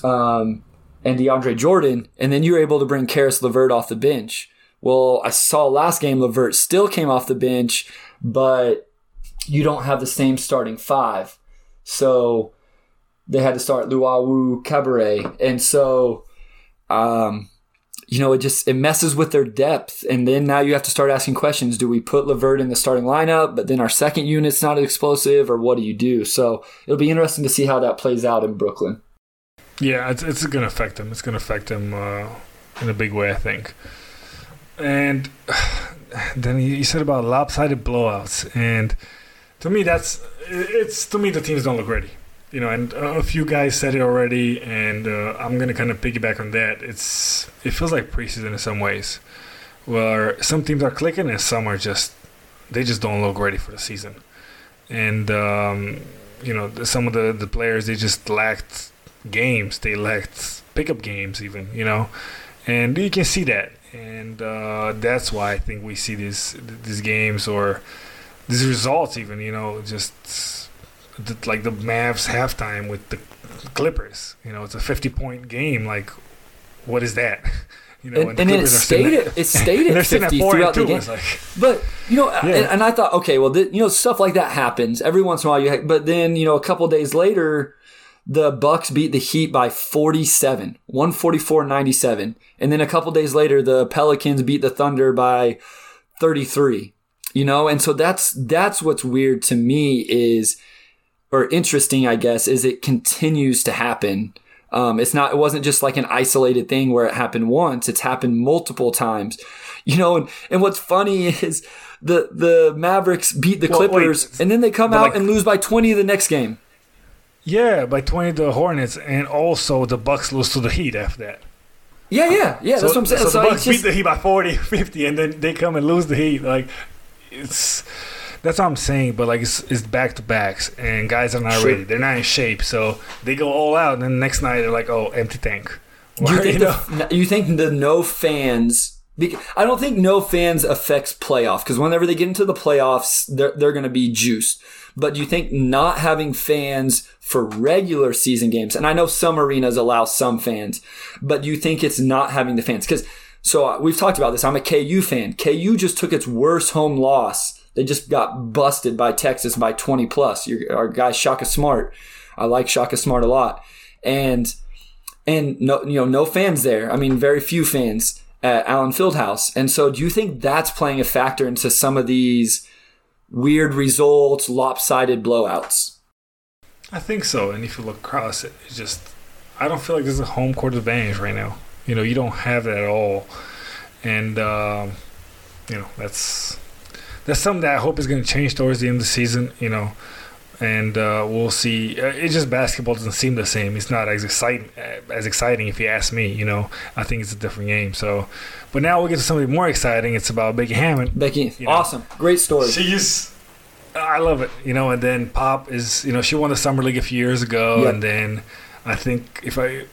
um, and DeAndre Jordan, and then you were able to bring Caris LeVert off the bench. Well, I saw last game Levert still came off the bench, but you don't have the same starting five, so they had to start Luwawu-Cabarrot, and so. Um, you know, it just it messes with their depth, and then now you have to start asking questions: Do we put Levert in the starting lineup, but then our second unit's not explosive, or what do you do? So it'll be interesting to see how that plays out in Brooklyn. Yeah, it's, it's going to affect them. It's going to affect them uh, in a big way, I think. And then you said about lopsided blowouts, and to me, that's it's to me the teams don't look ready. You know, and a few guys said it already, and uh, I'm to kind of piggyback on that. It's it feels like preseason in some ways, where some teams are clicking and some are just they just don't look ready for the season, and um, you know some of the the players they just lacked games. They lacked pickup games, even you know, and you can see that, and uh, that's why I think we see these these games or these results, even you know, just the, like the Mavs halftime with the Clippers. You know, it's a fifty point game. Like, what is that? You know, And, the and it Clippers are sitting stayed at- it stayed at sitting at fifty four and throughout the game. Like, But you know, Yeah. and, and I thought, okay, well, th- you know, stuff like that happens every once in a while. You, ha- but then you know, a couple days later, the Bucks beat the Heat by 47, 144-97. and then a couple days later, the Pelicans beat the Thunder by 33. You know, and so that's that's what's weird to me is, or interesting, I guess, is it continues to happen. Um, it's not. It wasn't just like an isolated thing where it happened once. It's happened multiple times. You know, and, and what's funny is the the Mavericks beat the Well, wait, Clippers, and then they come out like- and lose by twenty the next game. yeah, by twenty to the Hornets, and also the Bucks lose to the Heat after that. Yeah, yeah, yeah. That's what I'm saying. So, So, the Bucks just- beat the Heat by 40, 50, and then they come and lose the Heat. Like it's that's what I'm saying. But like it's, it's back to backs, and guys are not Sure. ready. They're not in shape, so they go all out. And then the next night they're like, oh, empty tank. Do you think know? the, you think the no fans? I don't think no fans affects playoff because whenever they get into the playoffs, they're they're going to be juiced. But do you think not having fans for regular season games, and I know some arenas allow some fans, but do you think it's not having the fans? Because so uh, we've talked about this. I'm a KU fan. KU just took its worst home loss. They just got busted by Texas by 20 plus. Your, our guy Shaka Smart. I like Shaka Smart a lot, and and no, you know, no fans there. I mean, very few fans at Allen Fieldhouse. And so, do you think that's playing a factor into some of these weird results, lopsided blowouts? I think so. And if you look across it, it's just I don't feel like there's a home court advantage right now. You know, you don't have that at all, and um, you know that's that's something that I hope is going to change towards the end of the season. You know, and uh, we'll see. Uh, It's just basketball doesn't seem the same. It's not as exciting as exciting if you ask me. You know, I think it's a different game. So, but now we'll get to something more exciting. It's about Becky Hammon. Becky, You know. awesome, great story. She's, I love it, you know. And then Pop is, you know, she won the summer league a few years ago, Yeah. and then I think if I,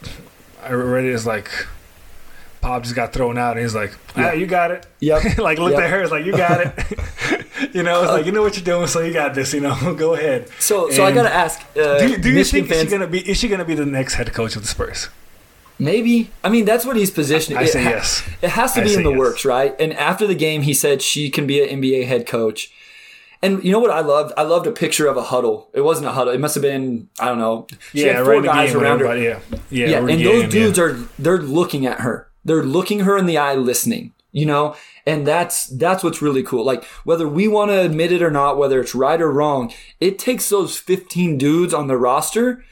I read it as like, Pop just got thrown out, and he's like, ah, Yeah. you got it. Yep. like looked Yep. at her, it's like, you got it. you know, it's like you know what you're doing, so you got this. You know, go ahead. So, so I gotta ask, uh, Do, you- do you think is she gonna be? Is she gonna be the next head coach of the Spurs? maybe. I mean, that's what he's positioning. I it say ha- yes. It has to be in the yes. works, right? And after the game, he said she can be an NBA head coach. And you know what I loved? I loved a picture of a huddle. It wasn't a huddle. It must have been I don't know. She Yeah, had right four the guys around her. Yeah, yeah, Yeah, and those dudes yeah. are they're looking at her. They're looking her in the eye, listening. You know, and that's that's what's really cool. Like whether we want to admit it or not, whether it's right or wrong, it takes those 15 dudes on the roster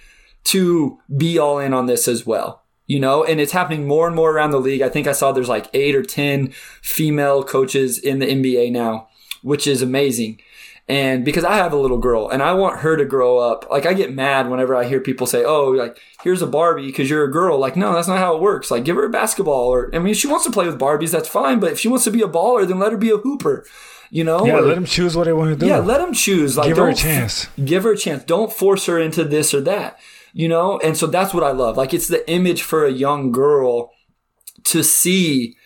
to be all in on this as well. You know, and it's happening more and more around the league. I think I saw there's like eight or 10 female coaches in the NBA now, which is amazing. And because I have a little girl and I want her to grow up, like I get mad whenever I hear people say, "Oh, like here's a Barbie because you're a girl." Like, no, that's not how it works. Like, give her a basketball, or I mean, if she wants to play with Barbies, that's fine. But if she wants to be a baller, then let her be a hooper. You know? Yeah, Or- let them choose what they want to do. yeah, let them choose. Like, Give her a chance. give her a chance. Don't force her into this or that, you know? And so that's what I love. Like it's the image for a young girl to see,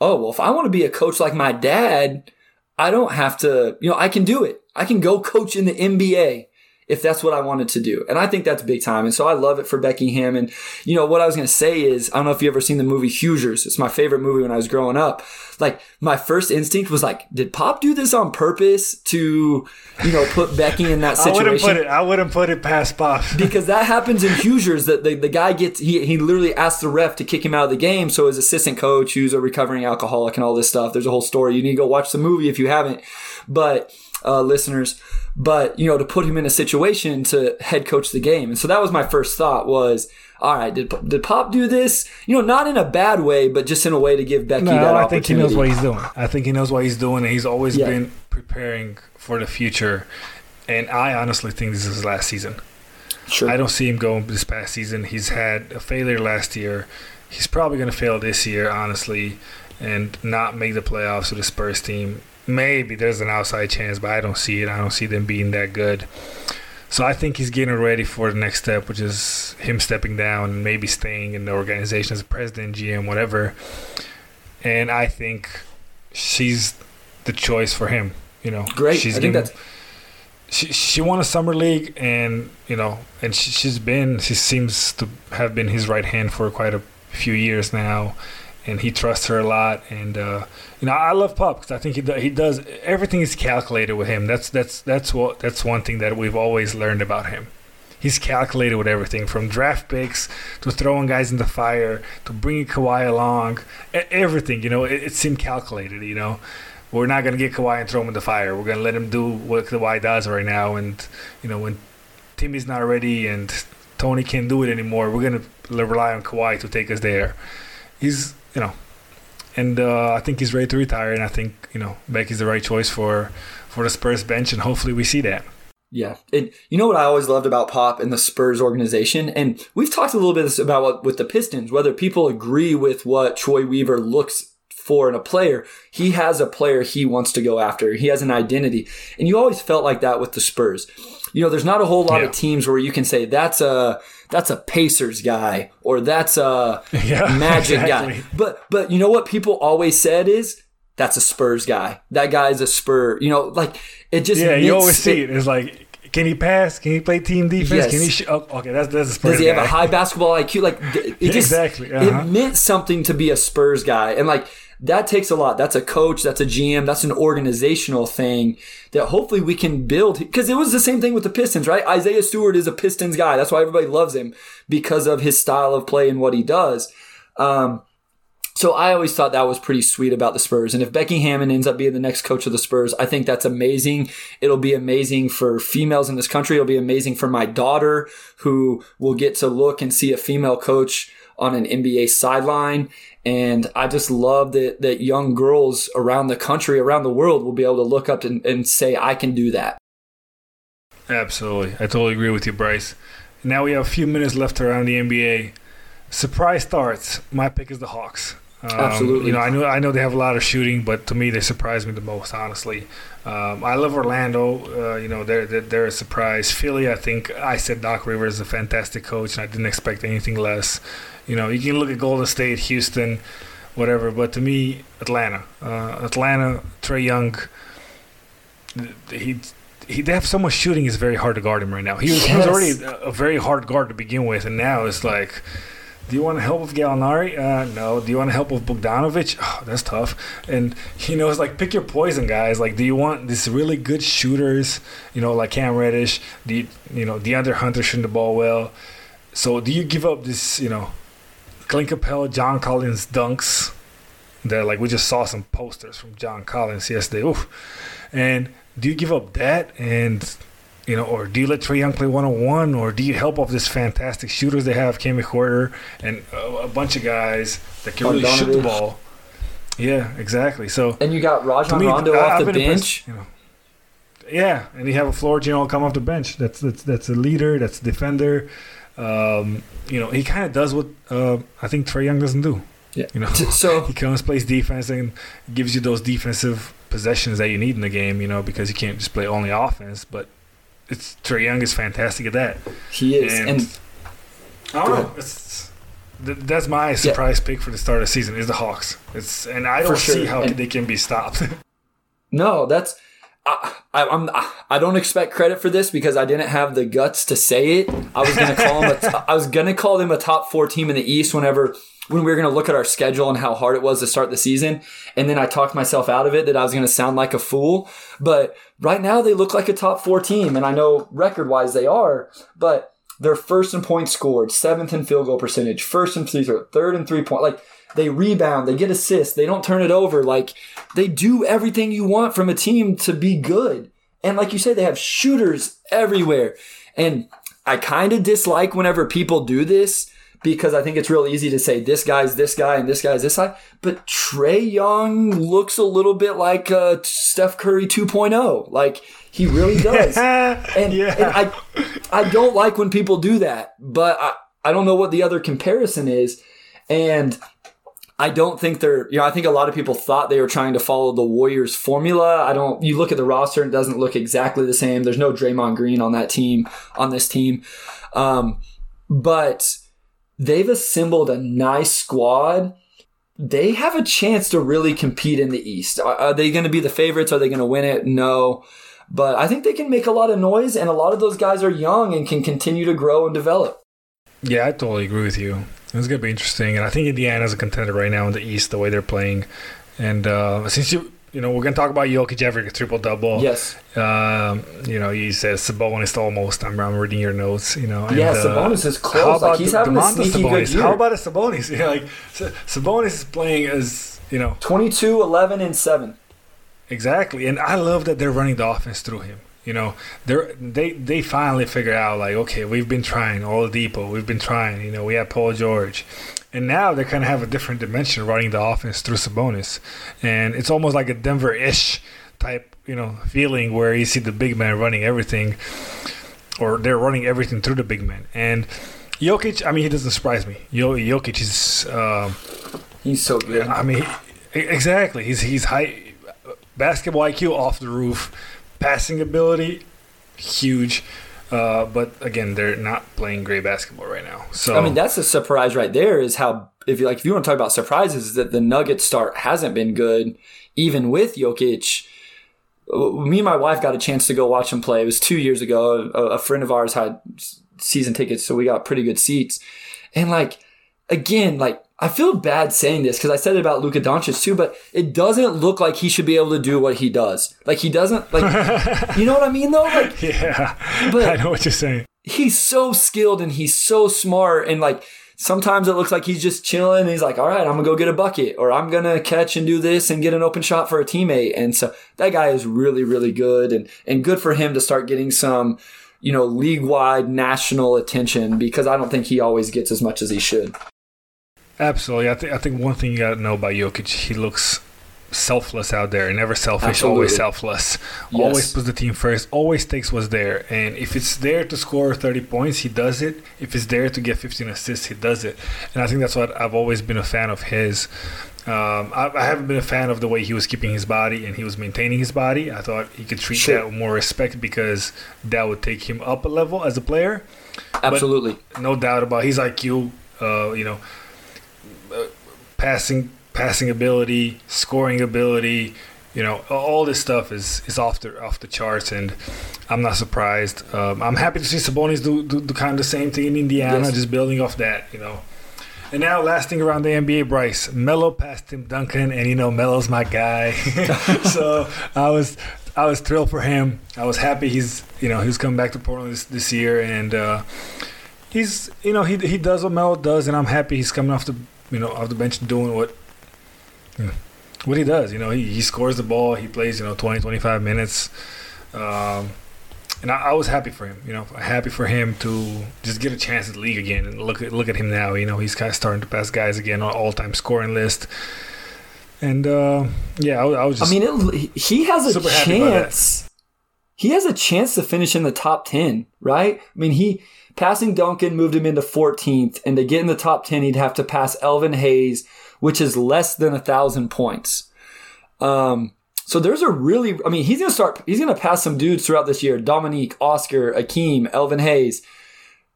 oh, well, if I want to be a coach like my dad, I don't have to, you know, I can do it. I can go coach in the NBA if that's what I wanted to do. And I think that's big time. And so I love it for Becky. And you know, what I was going to say is, I don't know if you ever seen the movie Hoosiers. It's my favorite movie when I was growing up. Like, my first instinct was like, did Pop do this on purpose to, you know, put Becky in that situation? I wouldn't put it, I wouldn't put it past Pop. because that happens in Hoosiers that the, the guy gets, he, he literally asks the ref to kick him out of the game. So his assistant coach, who's a recovering alcoholic and all this stuff, there's a whole story. You need to go watch the movie if you haven't. But, uh, listeners, but you know to put him in a situation to head coach the game and so that was my first thought was all right did, did pop do this you know not in a bad way but just in a way to give becky no, that i think he knows what he's doing i think he knows what he's doing and he's always Yeah. been preparing for the future and i honestly think this is his last season sure I don't see him going this past season. He's had a failure last year. He's probably going to fail this year, honestly, and not make the playoffs with the Spurs team. Maybe there's an outside chance, but I don't see it. I don't see them being that good. So I think he's getting ready for the next step, which is him stepping down and maybe staying in the organization as a president, GM, whatever. And I think she's the choice for him. You know, great She's i think getting- that's she she won a summer league and you know and she, she's been she seems to have been his right hand for quite a few years now and he trusts her a lot and uh, you know I love Pop because I think he he does everything is calculated with him that's that's that's what that's one thing that we've always learned about him he's calculated with everything from draft picks to throwing guys in the fire to bringing Kawhi along everything you know it, it seemed calculated you know we're not to get Kawhi and throw him in the fire. We're to let him do what Kawhi does right now. And, you know, when Timmy's not ready and Tony can't do it anymore, we're to rely on Kawhi to take us there. He's, you know, and uh, I think he's ready to retire. And I think, you know, Beck is the right choice for, for the Spurs bench. And hopefully we see that. Yeah. And you know what I always loved about Pop and the Spurs organization? And we've talked a little bit about what with the Pistons, whether people agree with what Troy Weaver looks for in a player, he has a player he wants to go after. He has an identity. And you always felt like that with the Spurs. You know, there's not a whole lot Yeah. of teams where you can say that's a that's a Pacers guy or that's a Yeah, Magic exactly. guy. But but you know what people always said is that's a Spurs guy. That guy's a Spur. You know, like it just Yeah, you always see it. It's like, can he pass? Can he play team defense? Yes. Can he? Sh- oh, okay, that's that's a Spurs Does he have a high basketball IQ? Like it just Exactly, uh-huh. it meant something to be a Spurs guy, and like that takes a lot. That's a coach, that's a GM, that's an organizational thing that hopefully we can build. Because it was the same thing with the Pistons, right? Isaiah Stewart is a Pistons guy. That's why everybody loves him because of his style of play and what he does. Um, so I always thought that was pretty sweet about the Spurs. And if Becky Hammon ends up being the next coach of the Spurs, I think that's amazing. It'll be amazing for females in this country. It'll be amazing for my daughter who will get to look and see a female coach on an NBA sideline. And I just love that, that young girls around the country, around the world will be able to look up and, and say, I can do that. Absolutely. I totally agree with you, Bryce. Now we have a few minutes left around the NBA. Surprise starts. My pick is the Hawks. Um, Absolutely. You know, I know I know they have a lot of shooting, but to me they surprise me the most. Honestly, um, I love Orlando. Uh, you know, they're, they're they're a surprise. Philly, I think I said Doc Rivers is a fantastic coach, and I didn't expect anything less. You know, you can look at Golden State, Houston, whatever, but to me, Atlanta, uh, Atlanta, Trae Young, he he they have so much shooting. It's very hard to guard him right now. He was, he was already a, a very hard guard to begin with, and now it's like, do you want to help with Gallinari? Uh, no. Do you want to help with Bogdanovich? Oh, that's tough. And you know, it's like pick your poison, guys. Like, do you want these really good shooters? You know, like Cam Reddish. Do you, you know DeAndre Hunter shooting the ball well? So do you give up this? You know, Clint Capela, John Collins dunks? That like we just saw some posters from John Collins yesterday. Oof. And do you give up that and you know, or do you let Trae Young play one on one, or do you help off this fantastic shooters they have, Kemi Huerter and a, a bunch of guys that can really shoot the ball? Yeah, exactly. So And you got Rajon me, Rondo I- off I've the bench. you know. Yeah, and you have a floor general come off the bench. That's that's that's a leader. That's a defender. Um, you know, he kind of does what uh, I think Trae Young doesn't do. Yeah. You know, So he comes, plays defense, and gives you those defensive possessions that you need in the game. You know, because you can't just play only offense. But it's Trae Young is fantastic at that. he is. And, And I don't know. It's, th- that's my surprise pick for the start of the season is the Hawks. It's and I don't For sure. see how And- they can be stopped. No, that's I, I, I'm I don't expect credit for this because I didn't have the guts to say it. I was gonna call them a t- I was gonna call them a top four team in the East whenever when we were gonna look at our schedule and how hard it was to start the season, and then I talked myself out of it that I was gonna sound like a fool. But right now they look like a top four team, and I know record wise they are, but they're first in points scored, seventh in field goal percentage, first in throw, third in three point. Like they rebound, they get assists, they don't turn it over. Like they do everything you want from a team to be good. And like you say, they have shooters everywhere. And I kind of dislike whenever people do this because I think it's real easy to say this guy's this guy and this guy's this guy. But Trae Young looks a little bit like uh, Steph Curry 2.0. Like he really does. And, Yeah. and I, I don't like when people do that, but I, I don't know what the other comparison is. And I don't think they're, you know, I think a lot of people thought they were trying to follow the Warriors formula. I don't, you look at the roster and it doesn't look exactly the same. There's no Draymond Green on that team, on this team. Um, but they've assembled a nice squad. They have a chance to really compete in the East. Are, are they going to be the favorites? Are they going to win it? No. But I think they can make a lot of noise, and a lot of those guys are young and can continue to grow and develop. yeah, I totally agree with you. It's gonna be interesting, and I think Indiana's a contender right now in the East the way they're playing. And uh, since you you know we're gonna talk about Jokic having a triple double. Yes. Um, you know, you said Sabonis almost. I'm, I'm reading your notes. You know. Yeah, and, uh, Sabonis is close. How Like, about he's the- having a sneaky good year. How about a Sabonis? Yeah, like Sabonis is playing as you know 22, 11, and 7. exactly, and I love that they're running the offense through him. You know, they're they they finally figured out like, okay, we've been trying Oladipo, we've been trying. You know, we have Paul George, and now they kind of have a different dimension running the offense through Sabonis, and it's almost like a Denver-ish type, you know, feeling where you see the big man running everything, or they're running everything through the big man. And Jokic, I mean, he doesn't surprise me. Yo, Jokic is. Um, He's so good. I mean, he- exactly. He's he's high basketball IQ off the roof, passing ability huge. Uh, but again, they're not playing great basketball right now. So I mean, that's a surprise right there. Is how if you like if you want to talk about surprises, is that the Nuggets start hasn't been good, even with Jokic. Me and my wife got a chance to go watch him play. It was two years ago. A, a friend of ours had season tickets, so we got pretty good seats. And like again, like I feel bad saying this because I said it about Luka Doncic too, but it doesn't look like he should be able to do what he does. Like he doesn't like, you know what I mean though? Like yeah, But- I know what you're saying. he's so skilled and he's so smart and like sometimes it looks like he's just chilling and he's like all right i'm gonna go get a bucket or i'm gonna catch and do this and get an open shot for a teammate and so that guy is really really good and and good for him to start getting some you know league wide national attention because i don't think he always gets as much as he should Absolutely. I think I think one thing you got to know about Jokic, he looks selfless out there. Never selfish, Absolutely. always selfless. Yes. Always puts the team first. Always takes what's there. And if it's there to score 30 points, he does it. If it's there to get 15 assists, he does it. And I think that's what I've always been a fan of his. Um, I, I haven't been a fan of the way he was keeping his body and he was maintaining his body. I thought he could treat Sure. that with more respect because that would take him up a level as a player absolutely no doubt about his IQ. Uh, you know, passing passing ability, scoring ability. You know, all this stuff is is off the off the charts, and I'm not surprised. Um, I'm happy to see Sabonis do, do do kind of the same thing in Indiana, Yes. just building off that. You know. And now, last thing around the NBA, Bryce Melo passed Tim Duncan, and you know Melo's my guy, so I was I was thrilled for him. I was happy he's you know he's coming back to Portland this, this year, and uh, he's you know he he does what Melo does, and I'm happy he's coming off the you know off the bench doing what you know, what he does. You know he, he scores the ball, he plays you know 20 25 minutes, um, and I, I was happy for him. You know happy for him to just get a chance at the league again and look at look at him now. You know he's kind of starting to pass guys again on all time scoring list. And uh, yeah, I, was- I was just I mean, it, he has a Super happy about that. chance. He has a chance to finish in the top 10, right? I mean, he passing Duncan moved him into 14th, and to get in the top 10, he'd have to pass Elvin Hayes, which is less than a thousand points. Um, so there's a really, I mean, he's gonna start, he's gonna pass some dudes throughout this year: Dominique, Oscar, Akeem, Elvin Hayes,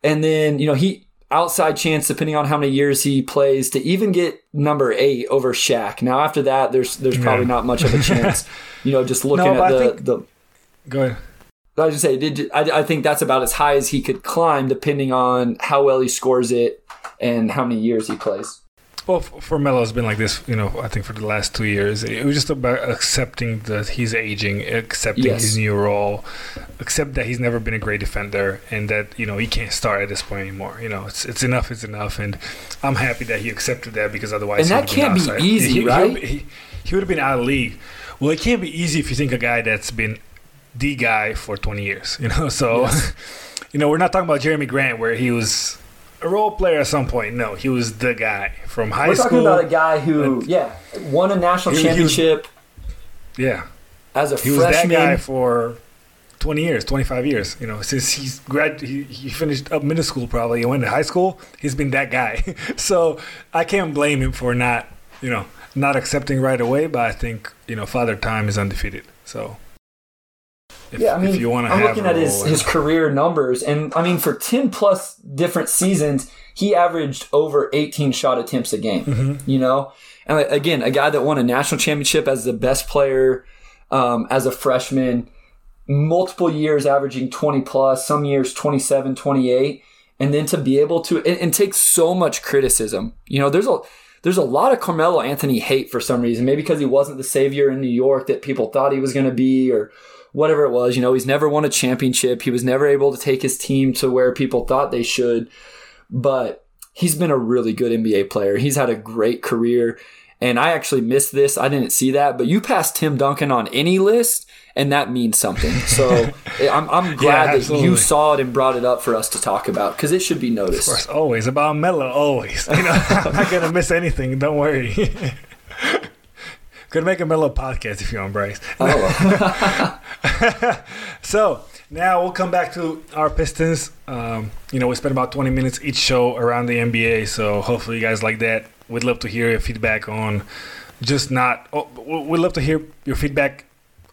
and then you know he. outside chance, depending on how many years he plays, to even get number eight over Shaq. Now, after that, there's there's probably Yeah. not much of a chance. you know, just looking No, at the, think- the Go ahead. I was just say, did I, I think that's about as high as he could climb, depending on how well he scores it and how many years he plays. Well, for Melo, it's been like this, you know, I think for the last two years. It was just about accepting that he's aging, accepting Yes. his new role, accept that he's never been a great defender, and that, you know, he can't start at this point anymore. You know, it's it's enough, it's enough. And I'm happy that he accepted that because otherwise. And that can't be outside. easy, he, right? He, he, he would have been out of league. Well, it can't be easy if you think a guy that's been the guy for 20 years, you know? So, Yes. you know, we're not talking about Jerami Grant where he was a role player at some point. No, he was the guy from high school. We're talking about a guy who, yeah, won a national He- he was- championship yeah, as a he was that freshman. guy for 20 years, 25 years. You know, since he's grad, he, he finished up middle school probably and went to high school. He's been that guy. so I can't blame him for not, you know, not accepting right away. But I think you know, Father Time is undefeated. So. If, yeah, I mean, if you want to I'm looking at his, his career numbers, and I mean, for 10 plus different seasons, he averaged over 18 shot attempts a game. Mm-hmm. You know, and again, a guy that won a national championship as the best player um, as a freshman, multiple years averaging 20 plus, some years 27, 28, and then to be able to and, and take so much criticism. You know, there's a there's a lot of Carmelo Anthony hate for some reason, maybe because he wasn't the savior in New York that people thought he was going to be, or whatever it was. You know, he's never won a championship. He was never able to take his team to where people thought they should. But he's been a really good NBA player. He's had a great career. And I actually missed this. I didn't see that. But you passed Tim Duncan on any list, and that means something. So eh, I'm, I'm glad that you saw it and brought it up for us to talk about because it should be noticed. Of course, always about Melo. Always, you know, I'm not gonna miss anything. Don't worry. Could make a Melo podcast if you want, Bryce. Oh, So now we'll come back to our Pistons. Um, you know, we spent about 20 minutes each show around the NBA, so hopefully you guys like that. We'd love to hear your feedback on just not. Oh, we'd love to hear your feedback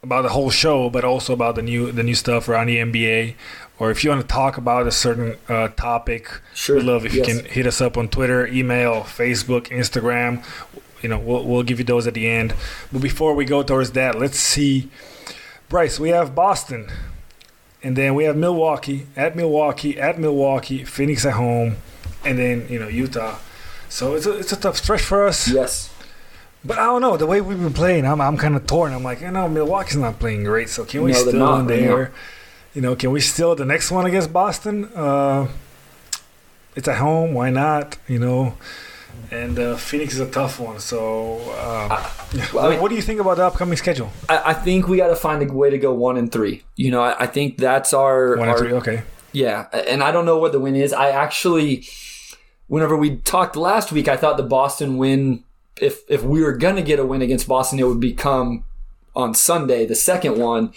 about the whole show, but also about the new the new stuff around the NBA. Or if you want to talk about a certain uh, topic, Sure, we'd love if yes. you can hit us up on Twitter, email, Facebook, Instagram. You know, we'll, we'll give you those at the end. But before we go towards that, let's see. Bryce, we have Boston, and then we have Milwaukee at Milwaukee at Milwaukee, Phoenix at home, and then you know Utah. So it's a it's a tough stretch for us. yes. But I don't know the way we've been playing. I'm I'm kind of torn. I'm like, you know, Milwaukee's not playing great. So can we No, still in right there? You know, can we still the next one against Boston? Uh, it's at home. Why not? You know. And uh, Phoenix is a tough one. So, uh, well, I mean- what do you think about the upcoming schedule? I, I think we got to find a way to go one and three. You know, I, think that's our, One our and three. Okay. Yeah, and I don't know what the win is. I actually, whenever we talked last week, I thought the Boston win, if if we were gonna get a win against Boston, it would become on Sunday, the second one,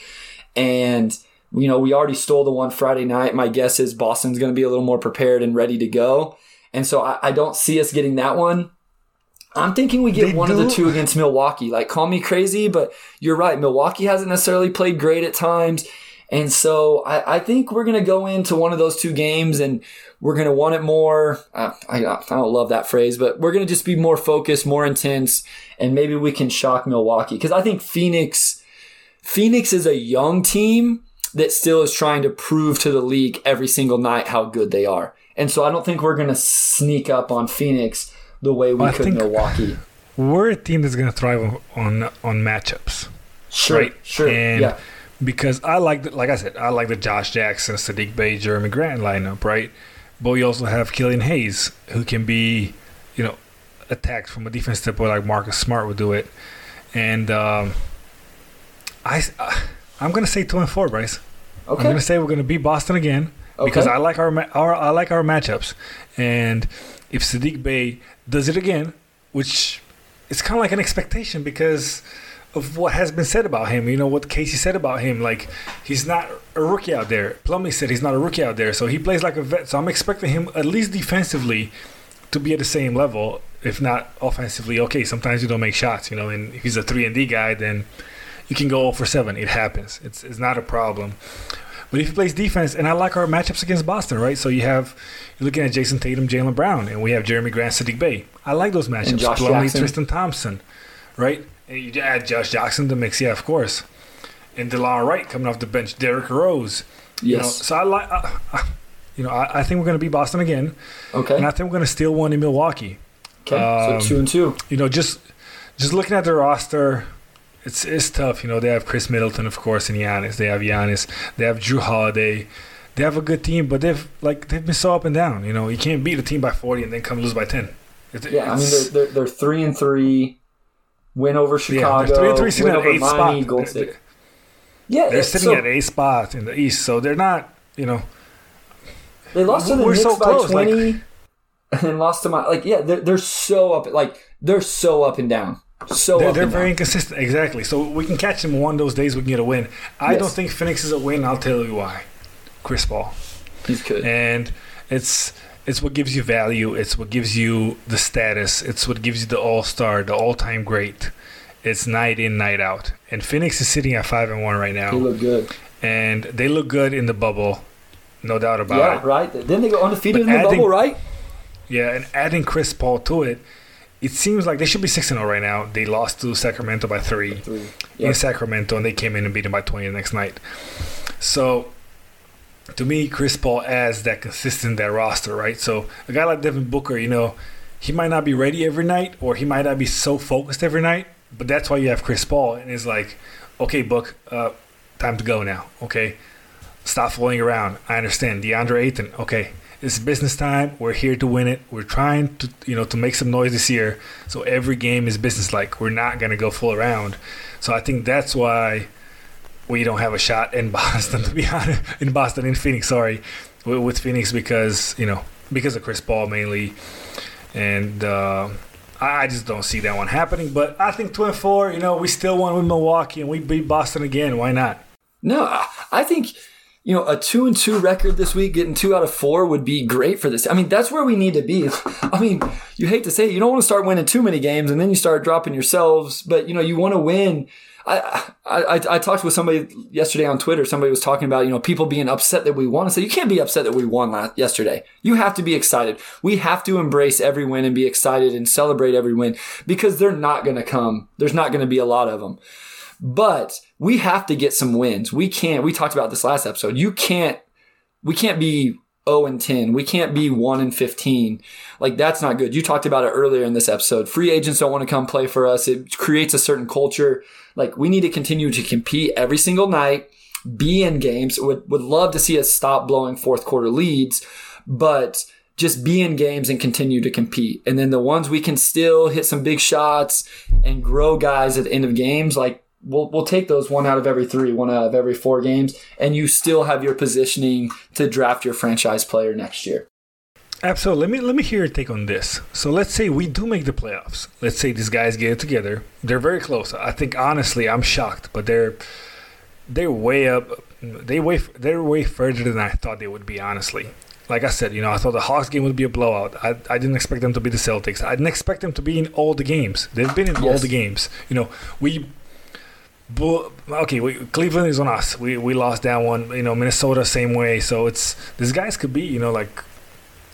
and you know we already stole the one Friday night. My guess is Boston's gonna be a little more prepared and ready to go, and so I, I don't see us getting that one. I'm thinking we get They one of the two against Milwaukee. Like, call me crazy, but you're right. Milwaukee hasn't necessarily played great at times. And so I, I think we're going to go into one of those two games and we're going to want it more. Uh, I, I don't love that phrase, but we're going to just be more focused, more intense, and maybe we can shock Milwaukee. Because I think Phoenix, Phoenix is a young team that still is trying to prove to the league every single night how good they are. And so I don't think we're going to sneak up on Phoenix the way we I could Milwaukee. We're a team that's going to thrive on, on on matchups. Sure, right? sure, And yeah. because I like, the, like I said, I like the Josh Jackson, Saddiq Bey, Jerami Grant lineup, right? But we also have Killian Hayes, who can be, you know, attacked from a defense standpoint, like Marcus Smart would do it. And um, I, I'm gonna say two and four, Bryce. Okay. I'm gonna say we're gonna beat Boston again because I like our, our I like our matchups, and if Saddiq Bey does it again, which is kind of like an expectation because of what has been said about him. You know what Casey said about him, like he's not a rookie out there. Plumlee said he's not a rookie out there, so he plays like a vet. So I'm expecting him at least defensively to be at the same level, if not offensively. Okay, sometimes you don't make shots, you know, and if he's a three and D guy, then you can go 0 for seven. It happens. It's it's not a problem. But if he plays defense, and I like our matchups against Boston, right? So you have you're looking at Jayson Tatum, Jaylen Brown, and we have Jerami Grant, Saddiq Bey. I like those matchups. Josh Plumlee, Jackson. Tristan Thompson, right? And you add Josh Jackson to the mix, yeah, of course. And Delon Wright coming off the bench, Derrick Rose. You know, Yes. so I like, uh, you know, I, I think we're going to beat Boston again, Okay. and I think we're going to steal one in Milwaukee. Okay. um, so two and two. You know, just just looking at the roster, it's it's tough. You know, they have Khris Middleton, of course, and Giannis. They have Giannis. They have Jrue Holiday. They have a good team, but they've like they've been so up and down. You know, you can't beat a team by forty and then come lose by ten. It- Yeah, I mean they're, they're they're three and three. Win over Chicago. they're three and three, sitting win at over Miami, spot. They're- Yeah, they're sitting so at a spot in the East, so they're not. You know, they lost to the Knicks so by close, like- twenty, and then lost to my like yeah they're, they're so up like they're so up and down, so they're, they're very inconsistent. Exactly. So we can catch them one of those days. We can get a win. I Yes. don't think Phoenix is a win. I'll tell you why. Chris Paul. He's good. and it's it's what gives you value. It's what gives you the status. It's what gives you the all star, the all time great. It's night in, night out. And Phoenix is sitting at five and one right now. They look good. and they look good in the bubble, no doubt about Yeah, it. Yeah, right. Then they go undefeated But in the adding- bubble, right? Yeah, and adding Chris Paul to it, it seems like they should be six and zero right now. They lost to Sacramento by three. Three. in Sacramento, and they came in and beat them by 20 the next night. So, to me, Chris Paul adds that consistent that roster, right? So, a guy like Devin Booker, you know, he might not be ready every night, or he might not be so focused every night, but that's why you have Chris Paul, and it's like, okay, Book, uh, time to go now. Okay, stop fooling around. I understand. DeAndre Ayton, okay. It's business time. We're here to win it. We're trying to, you know, to make some noise this year. So every game is business-like. We're not gonna go full around. So I think that's why we don't have a shot in Boston, to be honest, in Boston, in Phoenix. Sorry, with, Phoenix because you know because of Chris Paul mainly, and uh, I just don't see that one happening. But I think two and four, you know, we still won with Milwaukee and we beat Boston again. Why not? No, I think you know a two and two record this week, getting two out of four would be great for this. I mean, that's where we need to be. I mean, you hate to say it, you don't want to start winning too many games, and then you start dropping yourselves. But you know, you want to win. I, I I talked with somebody yesterday on Twitter. Somebody was talking about you know people being upset that we won. I said you can't be upset that we won last, yesterday. You have to be excited. We have to embrace every win and be excited and celebrate every win because they're not going to come. There's not going to be a lot of them. But we have to get some wins. We can't. We talked about this last episode. You can't. We can't be 0 and 10. We can't be 1 and 15. Like that's not good. You talked about it earlier in this episode. Free agents don't want to come play for us. It creates a certain culture. Like we need to continue to compete every single night. Be in games. Would would love to see us stop blowing fourth quarter leads, but just be in games and continue to compete. And then the ones we can still hit some big shots and grow guys at the end of games, like we'll we'll take those one out of every three, one out of every four games, and you still have your positioning to draft your franchise player next year. Absolutely. Let me let me hear your take on this. So let's say we do make the playoffs. Let's say these guys get it together. They're very close. I think honestly, I'm shocked, but they're they're way up. They way they're way further than I thought they would be. Honestly, like I said, you know, I thought the Hawks game would be a blowout. I, I didn't expect them to be the Celtics. I didn't expect them to be in all the games. They've been in all the games. You know, we. Okay, we, Cleveland is on us. We we lost that one. You know, Minnesota same way. So it's these guys could be. You know, like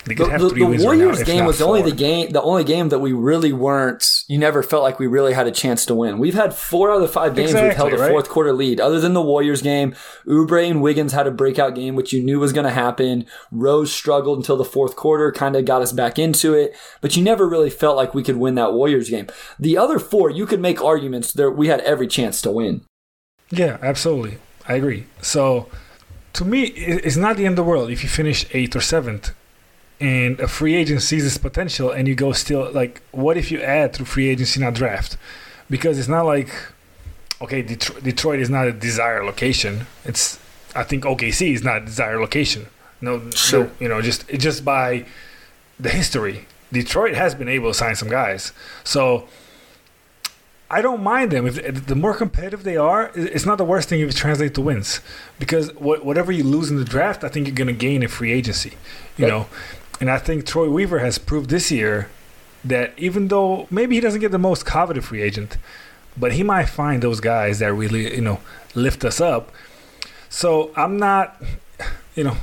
The, the- the right now, Warriors game was only the game, the only game that we really weren't. You never felt like we really had a chance to win. We've had four out of the five games we've held a right? fourth quarter lead. Other than the Warriors game, Oubre and Wiggins had a breakout game, which you knew was going to happen. Rose struggled until the fourth quarter, kind of got us back into it, but you never really felt like we could win that Warriors game. The other four, you could make arguments that we had every chance to win. Yeah, absolutely. I agree. So, to me, it's not the end of the world if you finish eighth or seventh and a free agent sees this potential and you go still, like, what if you add through free agency, not draft? Because it's not like, okay, Detroit, Detroit is not a desired location. It's, I think OKC is not a desired location. No, Sure. no, you know, just just by the history. Detroit has been able to sign some guys. So, I don't mind them. If the more competitive they are, it's not the worst thing if it translates to wins. Because what, whatever you lose in the draft, I think you're going to gain in free agency. You Yep. know, and I think Troy Weaver has proved this year that even though maybe he doesn't get the most coveted free agent, but he might find those guys that really you know lift us up. So I'm not, you know,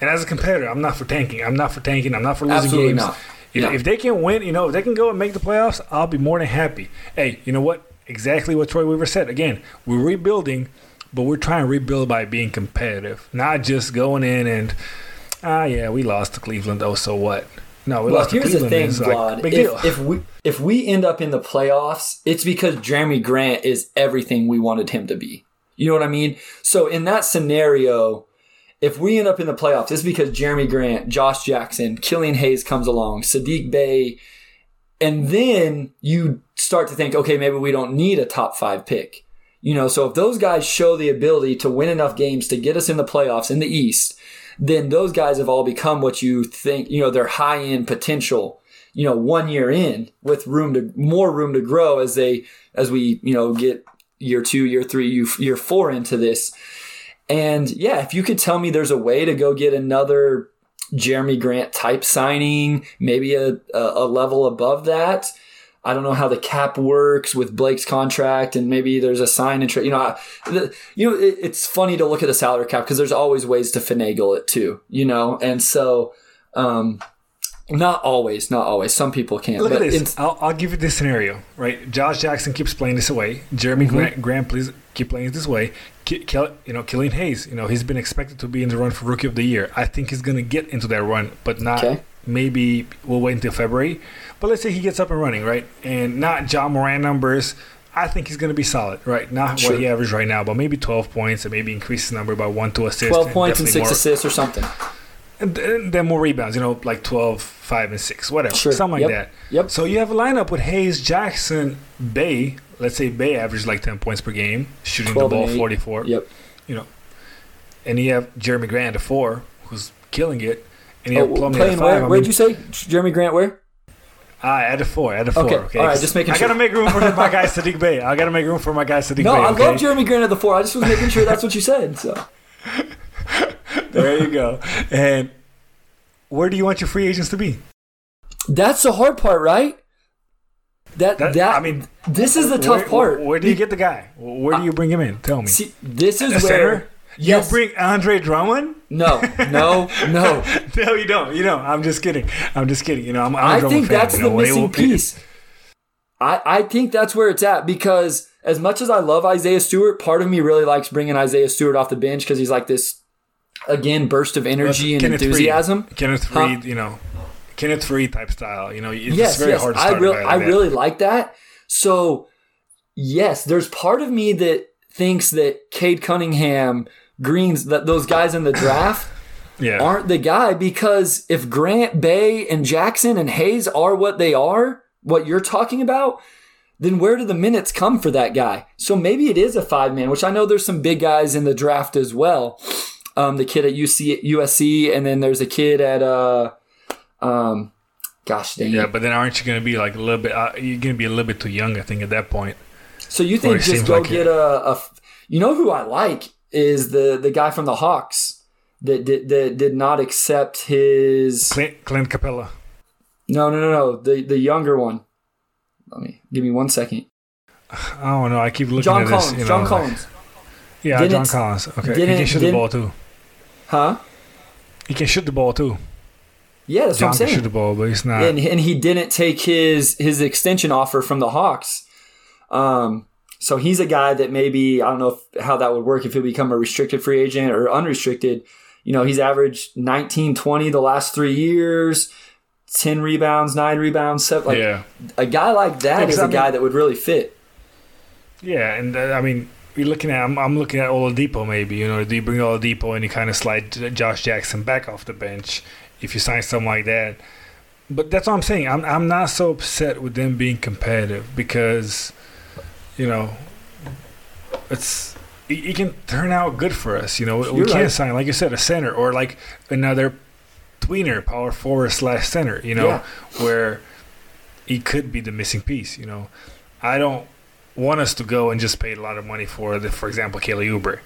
and as a competitor, I'm not for tanking. I'm not for tanking. I'm not for losing Absolutely games. not. If, if they can win, you know, if they can go and make the playoffs, I'll be more than happy. Hey, you know what? Exactly what Troy Weaver said. Again, we're rebuilding, but we're trying to rebuild by being competitive, not just going in and, ah, yeah, we lost to Cleveland. Oh, so what? No, we Well, lost to Cleveland. here's the thing, like, Vlad. deal. If, if we if we end up in the playoffs, it's because Jerami Grant is everything we wanted him to be. You know what I mean? So in that scenario, if we end up in the playoffs, it's because Jerami Grant, Josh Jackson, Killian Hayes comes along, Saddiq Bey, and then you start to think, okay, maybe we don't need a top five pick. You know, so if those guys show the ability to win enough games to get us in the playoffs in the East, then those guys have all become what you think, you know, they're high end potential, you know, one year in with room to more room to grow as they, as we, you know, get year two, year three, year- four into this. And yeah, if you could tell me there's a way to go get another Jerami Grant type signing, maybe a, a level above that. I don't know how the cap works with Blake's contract, and maybe there's a sign and trade. You know, I, the, you know, it, it's funny to look at the salary cap because there's always ways to finagle it too. You know, and so, um, not always, not always. Some people can't. Look at this. I'll, I'll give you this scenario, right? Josh Jackson keeps playing this away. Jerami Mm-hmm. Grant, Grant, please keep playing this way. Ki- Kel, you know, Killian Hayes. You know, he's been expected to be in the run for Rookie of the Year. I think he's going to get into that run, but not. Okay. Maybe we'll wait until February. But let's say he gets up and running, right? And not Ja Morant numbers. I think he's going to be solid, right? Not Sure. what he averaged right now, but maybe 12 points and maybe increase his number by one, two assists. twelve points and six more- assists or something. and then more rebounds, you know, like 12, 5, and 6, whatever. Sure. Something like Yep. that. Yep. So you have a lineup with Hayes, Jackson, Bey. Let's say Bey averaged like 10 points per game, shooting the ball 44. Yep. You know, and you have Jerami Grant at 4, who's killing it. And you Oh, have Plumlee at playing 5. where? I Where'd you say Jerami Grant? Where? Ah, at a 4, at a 4. Okay, Okay. all right, just making I got to make room for my guy Saddiq Bey. I got to make room for my guy Saddiq No, Bey. No, I okay? love Jerami Grant at the four. I just was making sure that's what you said. So There you go. And where do you want your free agents to be? that's the hard part, right? That That- that, I mean, this is the tough where, part. Where, do you get the guy? Where do you bring him in? Tell me. See, this is where center? Yes, You bring Andre Drummond? no, no, no. No, you don't. You don't. I'm just kidding. I'm just kidding. You know, I'm, I'm I think fan, that's you the know, it missing piece. I, I think that's where it's at because as much as I love Isaiah Stewart, part of me really likes bringing Isaiah Stewart off the bench because he's like this, again, burst of energy and Kenneth enthusiasm. Kenneth Huh? Faried, you know, Kenneth Faried type style. You know, it's yes, very yes, hard to I start. a really, I that. really like that. So, yes, there's part of me that thinks that Cade Cunningham, Greens, that those guys in the draft yeah. aren't the guy because if Grant, Bey, and Jackson and Hayes are what they are, what you're talking about, then where do the minutes come for that guy? So maybe it is a five man, which I know there's some big guys in the draft as well. Um, the kid at UC, USC, and then there's a kid at uh, um, gosh dang it. Yeah, but then aren't you going to be like a little bit? Uh, you're going to be a little bit too young, I think, at that point. So you think just go like get a, a, you know who I like is the the guy from the Hawks that did that did not accept his Clint, Clint Capela. no no no no the the younger one. Let me give me one second. I don't know. I keep looking John at Collins. this. You know, John Collins. Yeah, Didn't- John Collins. Okay, he can shoot the ball too. Huh? He can shoot the ball too. Yeah, that's John what I'm saying. Can shoot the ball, but he's not. And and he didn't take his his extension offer from the Hawks. Um. So he's a guy that maybe I don't know if, how that would work if he'll become a restricted free agent or unrestricted. You know, he's averaged 19, 20 the last three years, 10 rebounds, nine rebounds, seven. Like, yeah. A guy like that Yeah, is 'cause I a guy that would really fit. Yeah, and uh, I mean, you're looking at. I'm, I'm looking at Oladipo. Maybe you know, do you bring Oladipo and you kind of slide Josh Jackson back off the bench if you sign something like that? But that's what I'm saying. I'm I'm not so upset with them being competitive because, you know, it's it, it can turn out good for us. You know, we You're can't right. sign like you said a center or like another tweener, power forward slash center. You know, Yeah. where he could be the missing piece. You know, I don't want us to go and just pay a lot of money for the, for example, Kelly Oubre,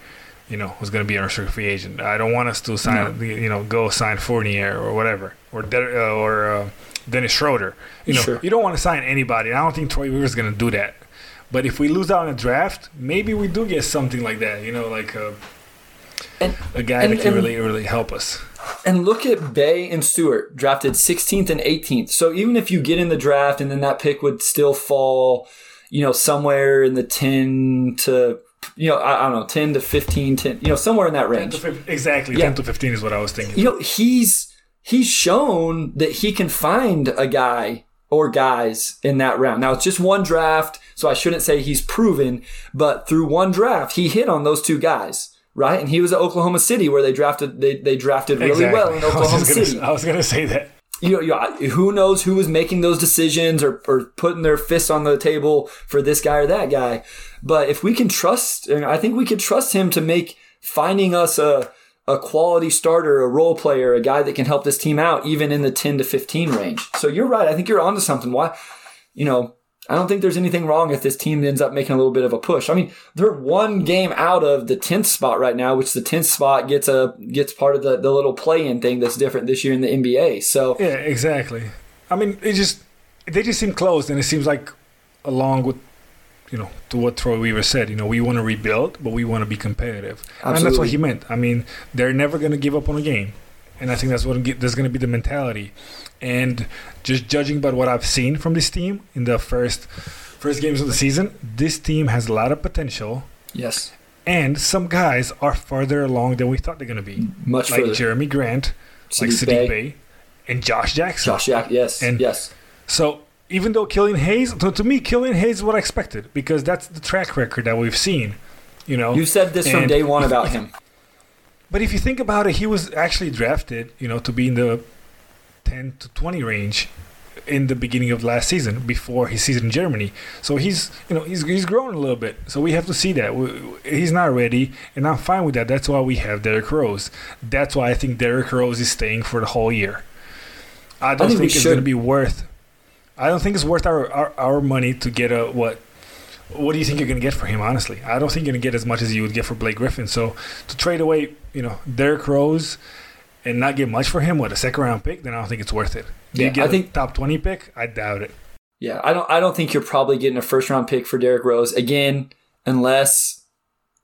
you know, who's going to be an unrestricted free agent. I don't want us to sign, you know, go sign Fournier or whatever, or De- uh, or uh, Dennis Schroeder. You know, Sure. you don't want to sign anybody. I don't think Troy Weaver's going to do that. But if we lose out in a draft, maybe we do get something like that. You know, like a And- a guy and- that can and- really really help us. And look at Bey and Stewart, drafted 16th and 18th. So even if you get in the draft and then that pick would still fall, you know, somewhere in the 10 to, you know, I, I don't know, 10 to 15, 10, you know, somewhere in that 10 range. to 15 exactly, Yeah. 10 to 15 is what I was thinking. You know, he's he's shown that he can find a guy or guys in that round. Now it's just one draft, so I shouldn't say he's proven, but through one draft, he hit on those two guys, right? And he was at Oklahoma City where they drafted they, they drafted really Exactly. well in Oklahoma just gonna- City. I was going to say that. you know, you know, who knows who was making those decisions or, or putting their fists on the table for this guy or that guy. But if we can trust, I think we can trust him to make finding us a, a quality starter, a role player, a guy that can help this team out, even in the 10 to 15 range. So you're right. I think you're onto something. Why, you know, I don't think there's anything wrong if this team ends up making a little bit of a push. I mean, they're one game out of the 10th spot right now, which the 10th spot gets a, gets part of the, the little play-in thing that's different this year in the NBA. So, Yeah, exactly. I mean, it just they just seem close, and it seems like along with you know to what Troy Weaver said, you know, we want to rebuild, but we want to be competitive, and that's what he meant. I mean, they're never going to give up on a game, and I think that's what that's going to be the mentality. And just judging by what I've seen from this team in the first first games of the season, this team has a lot of potential. yes. And some guys are farther along than we thought they're going to be, Much like further. Jerami Grant, like Saddiq Saddiq Bey. Bey, and Josh Jackson. Josh Jack, yes, And- yes. So even though Killian Hayes, to, to me, Killian Hayes is what I expected because that's the track record that we've seen. You know, You said this from day one about him. But if you think about it, he was actually drafted, you know, to be in the 10 to 20 range in the beginning of last season before his season in Germany. So he's, you know, he's he's grown a little bit. So we have to see that we, he's not ready, and I'm fine with that. That's why we have Derrick Rose. That's why I think Derrick Rose is staying for the whole year. I don't think think, it's going to be worth. I don't think it's worth our, our our money to get a what. What do you think you're going to get for him? Honestly, I don't think you're going to get as much as you would get for Blake Griffin. So to trade away, you know, Derrick Rose and not get much for him with a second round pick, then I don't think it's worth it. Do Yeah, you get I a think- top twenty pick? I doubt it. Yeah, I don't. I don't think you're probably getting a first round pick for Derrick Rose again, unless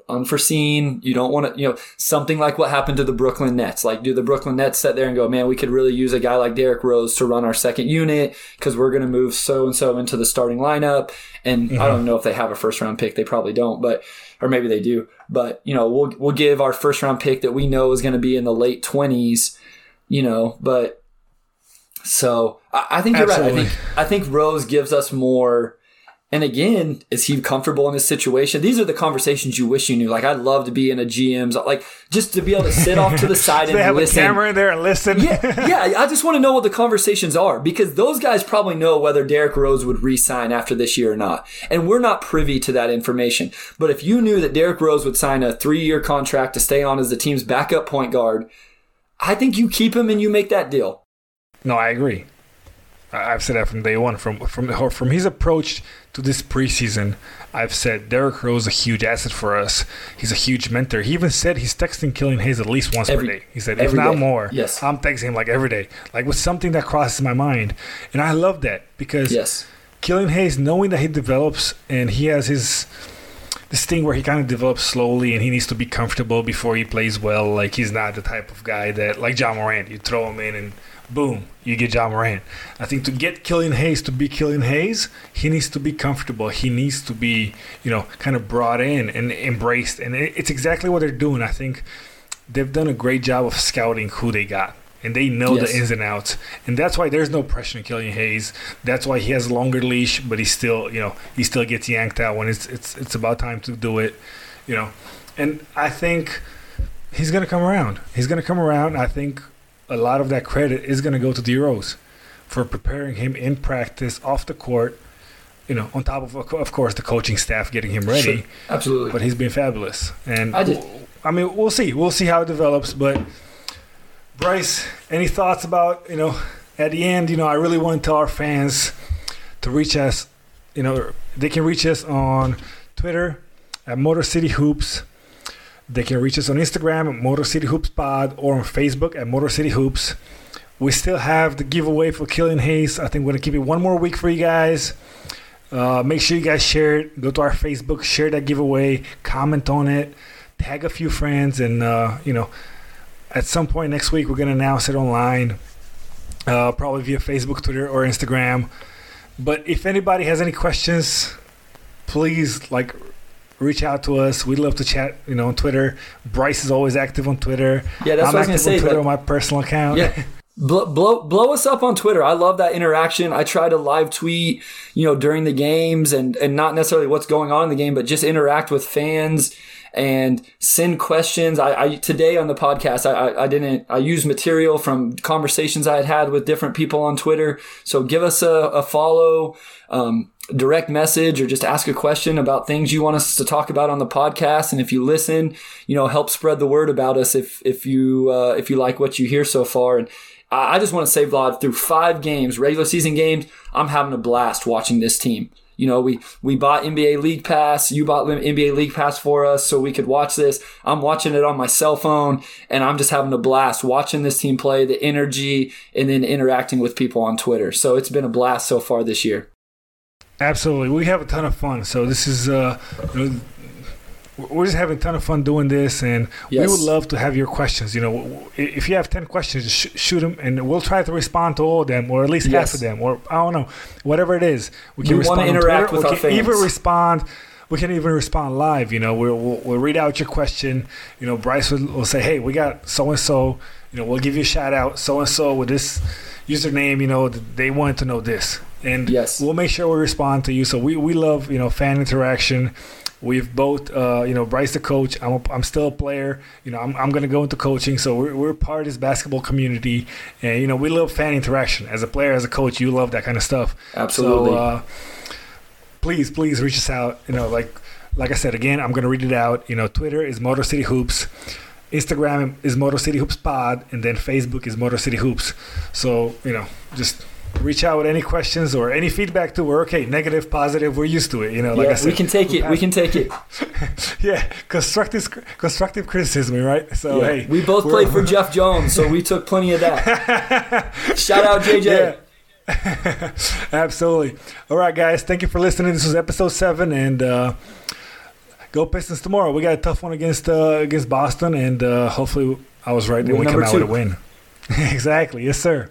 unforeseen. You don't want to, you know, something like what happened to the Brooklyn Nets. Like, do the Brooklyn Nets sit there and go, "Man, we could really use a guy like Derrick Rose to run our second unit because we're going to move so and so into the starting lineup." And I mm-hmm. don't know if they have a first round pick. They probably don't, but or maybe they do. But you know, we'll we'll give our first round pick that we know is going to be in the late twenties. You know, but so I, I think you're right. I think I think Rose gives us more. And again, is he comfortable in this situation? These are the conversations you wish you knew. Like I'd love to be in a GM's, like just to be able to sit off to the side they and have listen. a camera in there and listen. Yeah, yeah. I just want to know what the conversations are because those guys probably know whether Derrick Rose would re-sign after this year or not, and we're not privy to that information. But if you knew that Derrick Rose would sign a three-year contract to stay on as the team's backup point guard, I think you keep him and you make that deal. No, I agree. I- I've said that from day one. From from from his approach to this preseason, I've said Derrick Rose is a huge asset for us. He's a huge mentor. He even said he's texting Killian Hayes at least once Every- per day. He said, if not day. more, Yes. I'm texting him like every day, like with something that crosses my mind, and I love that because Yes. Killian Hayes, knowing that he develops and he has his this thing where he kind of develops slowly and he needs to be comfortable before he plays well. Like he's not the type of guy that like Ja Morant, you throw him in and boom, you get Ja Morant. I think to get Killian Hayes to be Killian Hayes, he needs to be comfortable. He needs to be, you know, kind of brought in and embraced. And it's exactly what they're doing. I think they've done a great job of scouting who they got. And they know Yes. the ins and outs. And that's why there's no pressure on Killian Hayes. That's why he has a longer leash, but he still, you know, he still gets yanked out when it's it's it's about time to do it, you know. And I think he's gonna come around. He's gonna come around. I think a lot of that credit is gonna go to D Rose for preparing him in practice, off the court. You know, on top of of course the coaching staff getting him ready. Sure. Absolutely. But he's been fabulous, and I did- I mean, we'll see. We'll see how it develops. But Bryce, any thoughts about you know? At the end, you know, I really want to tell our fans to reach us. You know, they can reach us on Twitter at Motor City Hoops. They can reach us on Instagram Motor City Hoops Pod or on Facebook at Motor City Hoops. We still have the giveaway for Killian Hayes. I think we're gonna keep it one more week for you guys. Uh, make sure you guys share it. Go to our Facebook, share that giveaway, comment on it, tag a few friends, and uh, you know, at some point next week we're gonna announce it online, uh, probably via Facebook, Twitter, or Instagram. But if anybody has any questions, please like reach out to us. We'd love to chat, you know, on Twitter. Bryce is always active on Twitter. Yeah, that's I'm what I was gonna active say. on Twitter on my personal account. Yeah. Blow, blow blow us up on Twitter. I love that interaction. I try to live tweet, you know, during the games and and not necessarily what's going on in the game, but just interact with fans and send questions. I, I today on the podcast, I, I didn't I used material from conversations I had had with different people on Twitter. So give us a, a follow. Um, direct message or just ask a question about things you want us to talk about on the podcast and if you listen you know help spread the word about us if if you uh, if you like what you hear so far and I just want to say, Vlad, through five games, regular season games, I'm having a blast watching this team. You know, we we bought NBA League Pass. You bought NBA League Pass for us so we could watch this. I'm watching it on my cell phone, and I'm just having a blast watching this team play, the energy, and then interacting with people on Twitter. So it's been a blast so far this year. Absolutely, we have a ton of fun. So this is, uh, we're just having a ton of fun doing this, and we would love to have your questions. You know, if you have ten questions, sh- shoot them, and we'll try to respond to all of them, or at least half of them, or I don't know, whatever it is. We can We respond interact Twitter. with we can even respond. We can even respond live. You know, we'll, we'll, we'll read out your question. You know, Bryce will, will say, "Hey, we got so and so. You know, we'll give you a shout out. So and so with this username. You know, they wanted to know this." And Yes. we'll make sure we respond to you. So we, we love you know fan interaction. We've both uh, you know Bryce the coach. I'm a, I'm still a player. You know I'm, I'm gonna go into coaching. So we're, we're part of this basketball community, and you know we love fan interaction. As a player, as a coach, you love that kind of stuff. Absolutely. So uh, please please reach us out. You know like like I said again, I'm gonna read it out. You know Twitter is Motor City Hoops. Instagram is Motor City Hoops Pod, and then Facebook is Motor City Hoops. So you know, just reach out with any questions or any feedback to We're okay, negative, positive. We're used to it. You know, like I said, we can take it. We can take it. yeah, constructive constructive criticism, right? So Yeah. hey, we both played for Jeff Jones, so we took plenty of that. Shout out JJ. Yeah. Absolutely. All right, guys. Thank you for listening. This was episode seven, and uh, go Pistons tomorrow. We got a tough one against uh, against Boston, and uh, hopefully I was right and we come out with a win. exactly. Yes, sir.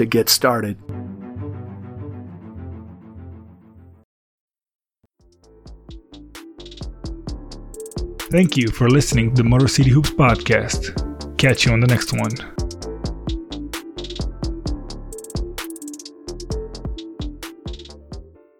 to get started. Thank you for listening to the Motor City Hoops podcast. Catch you on the next one.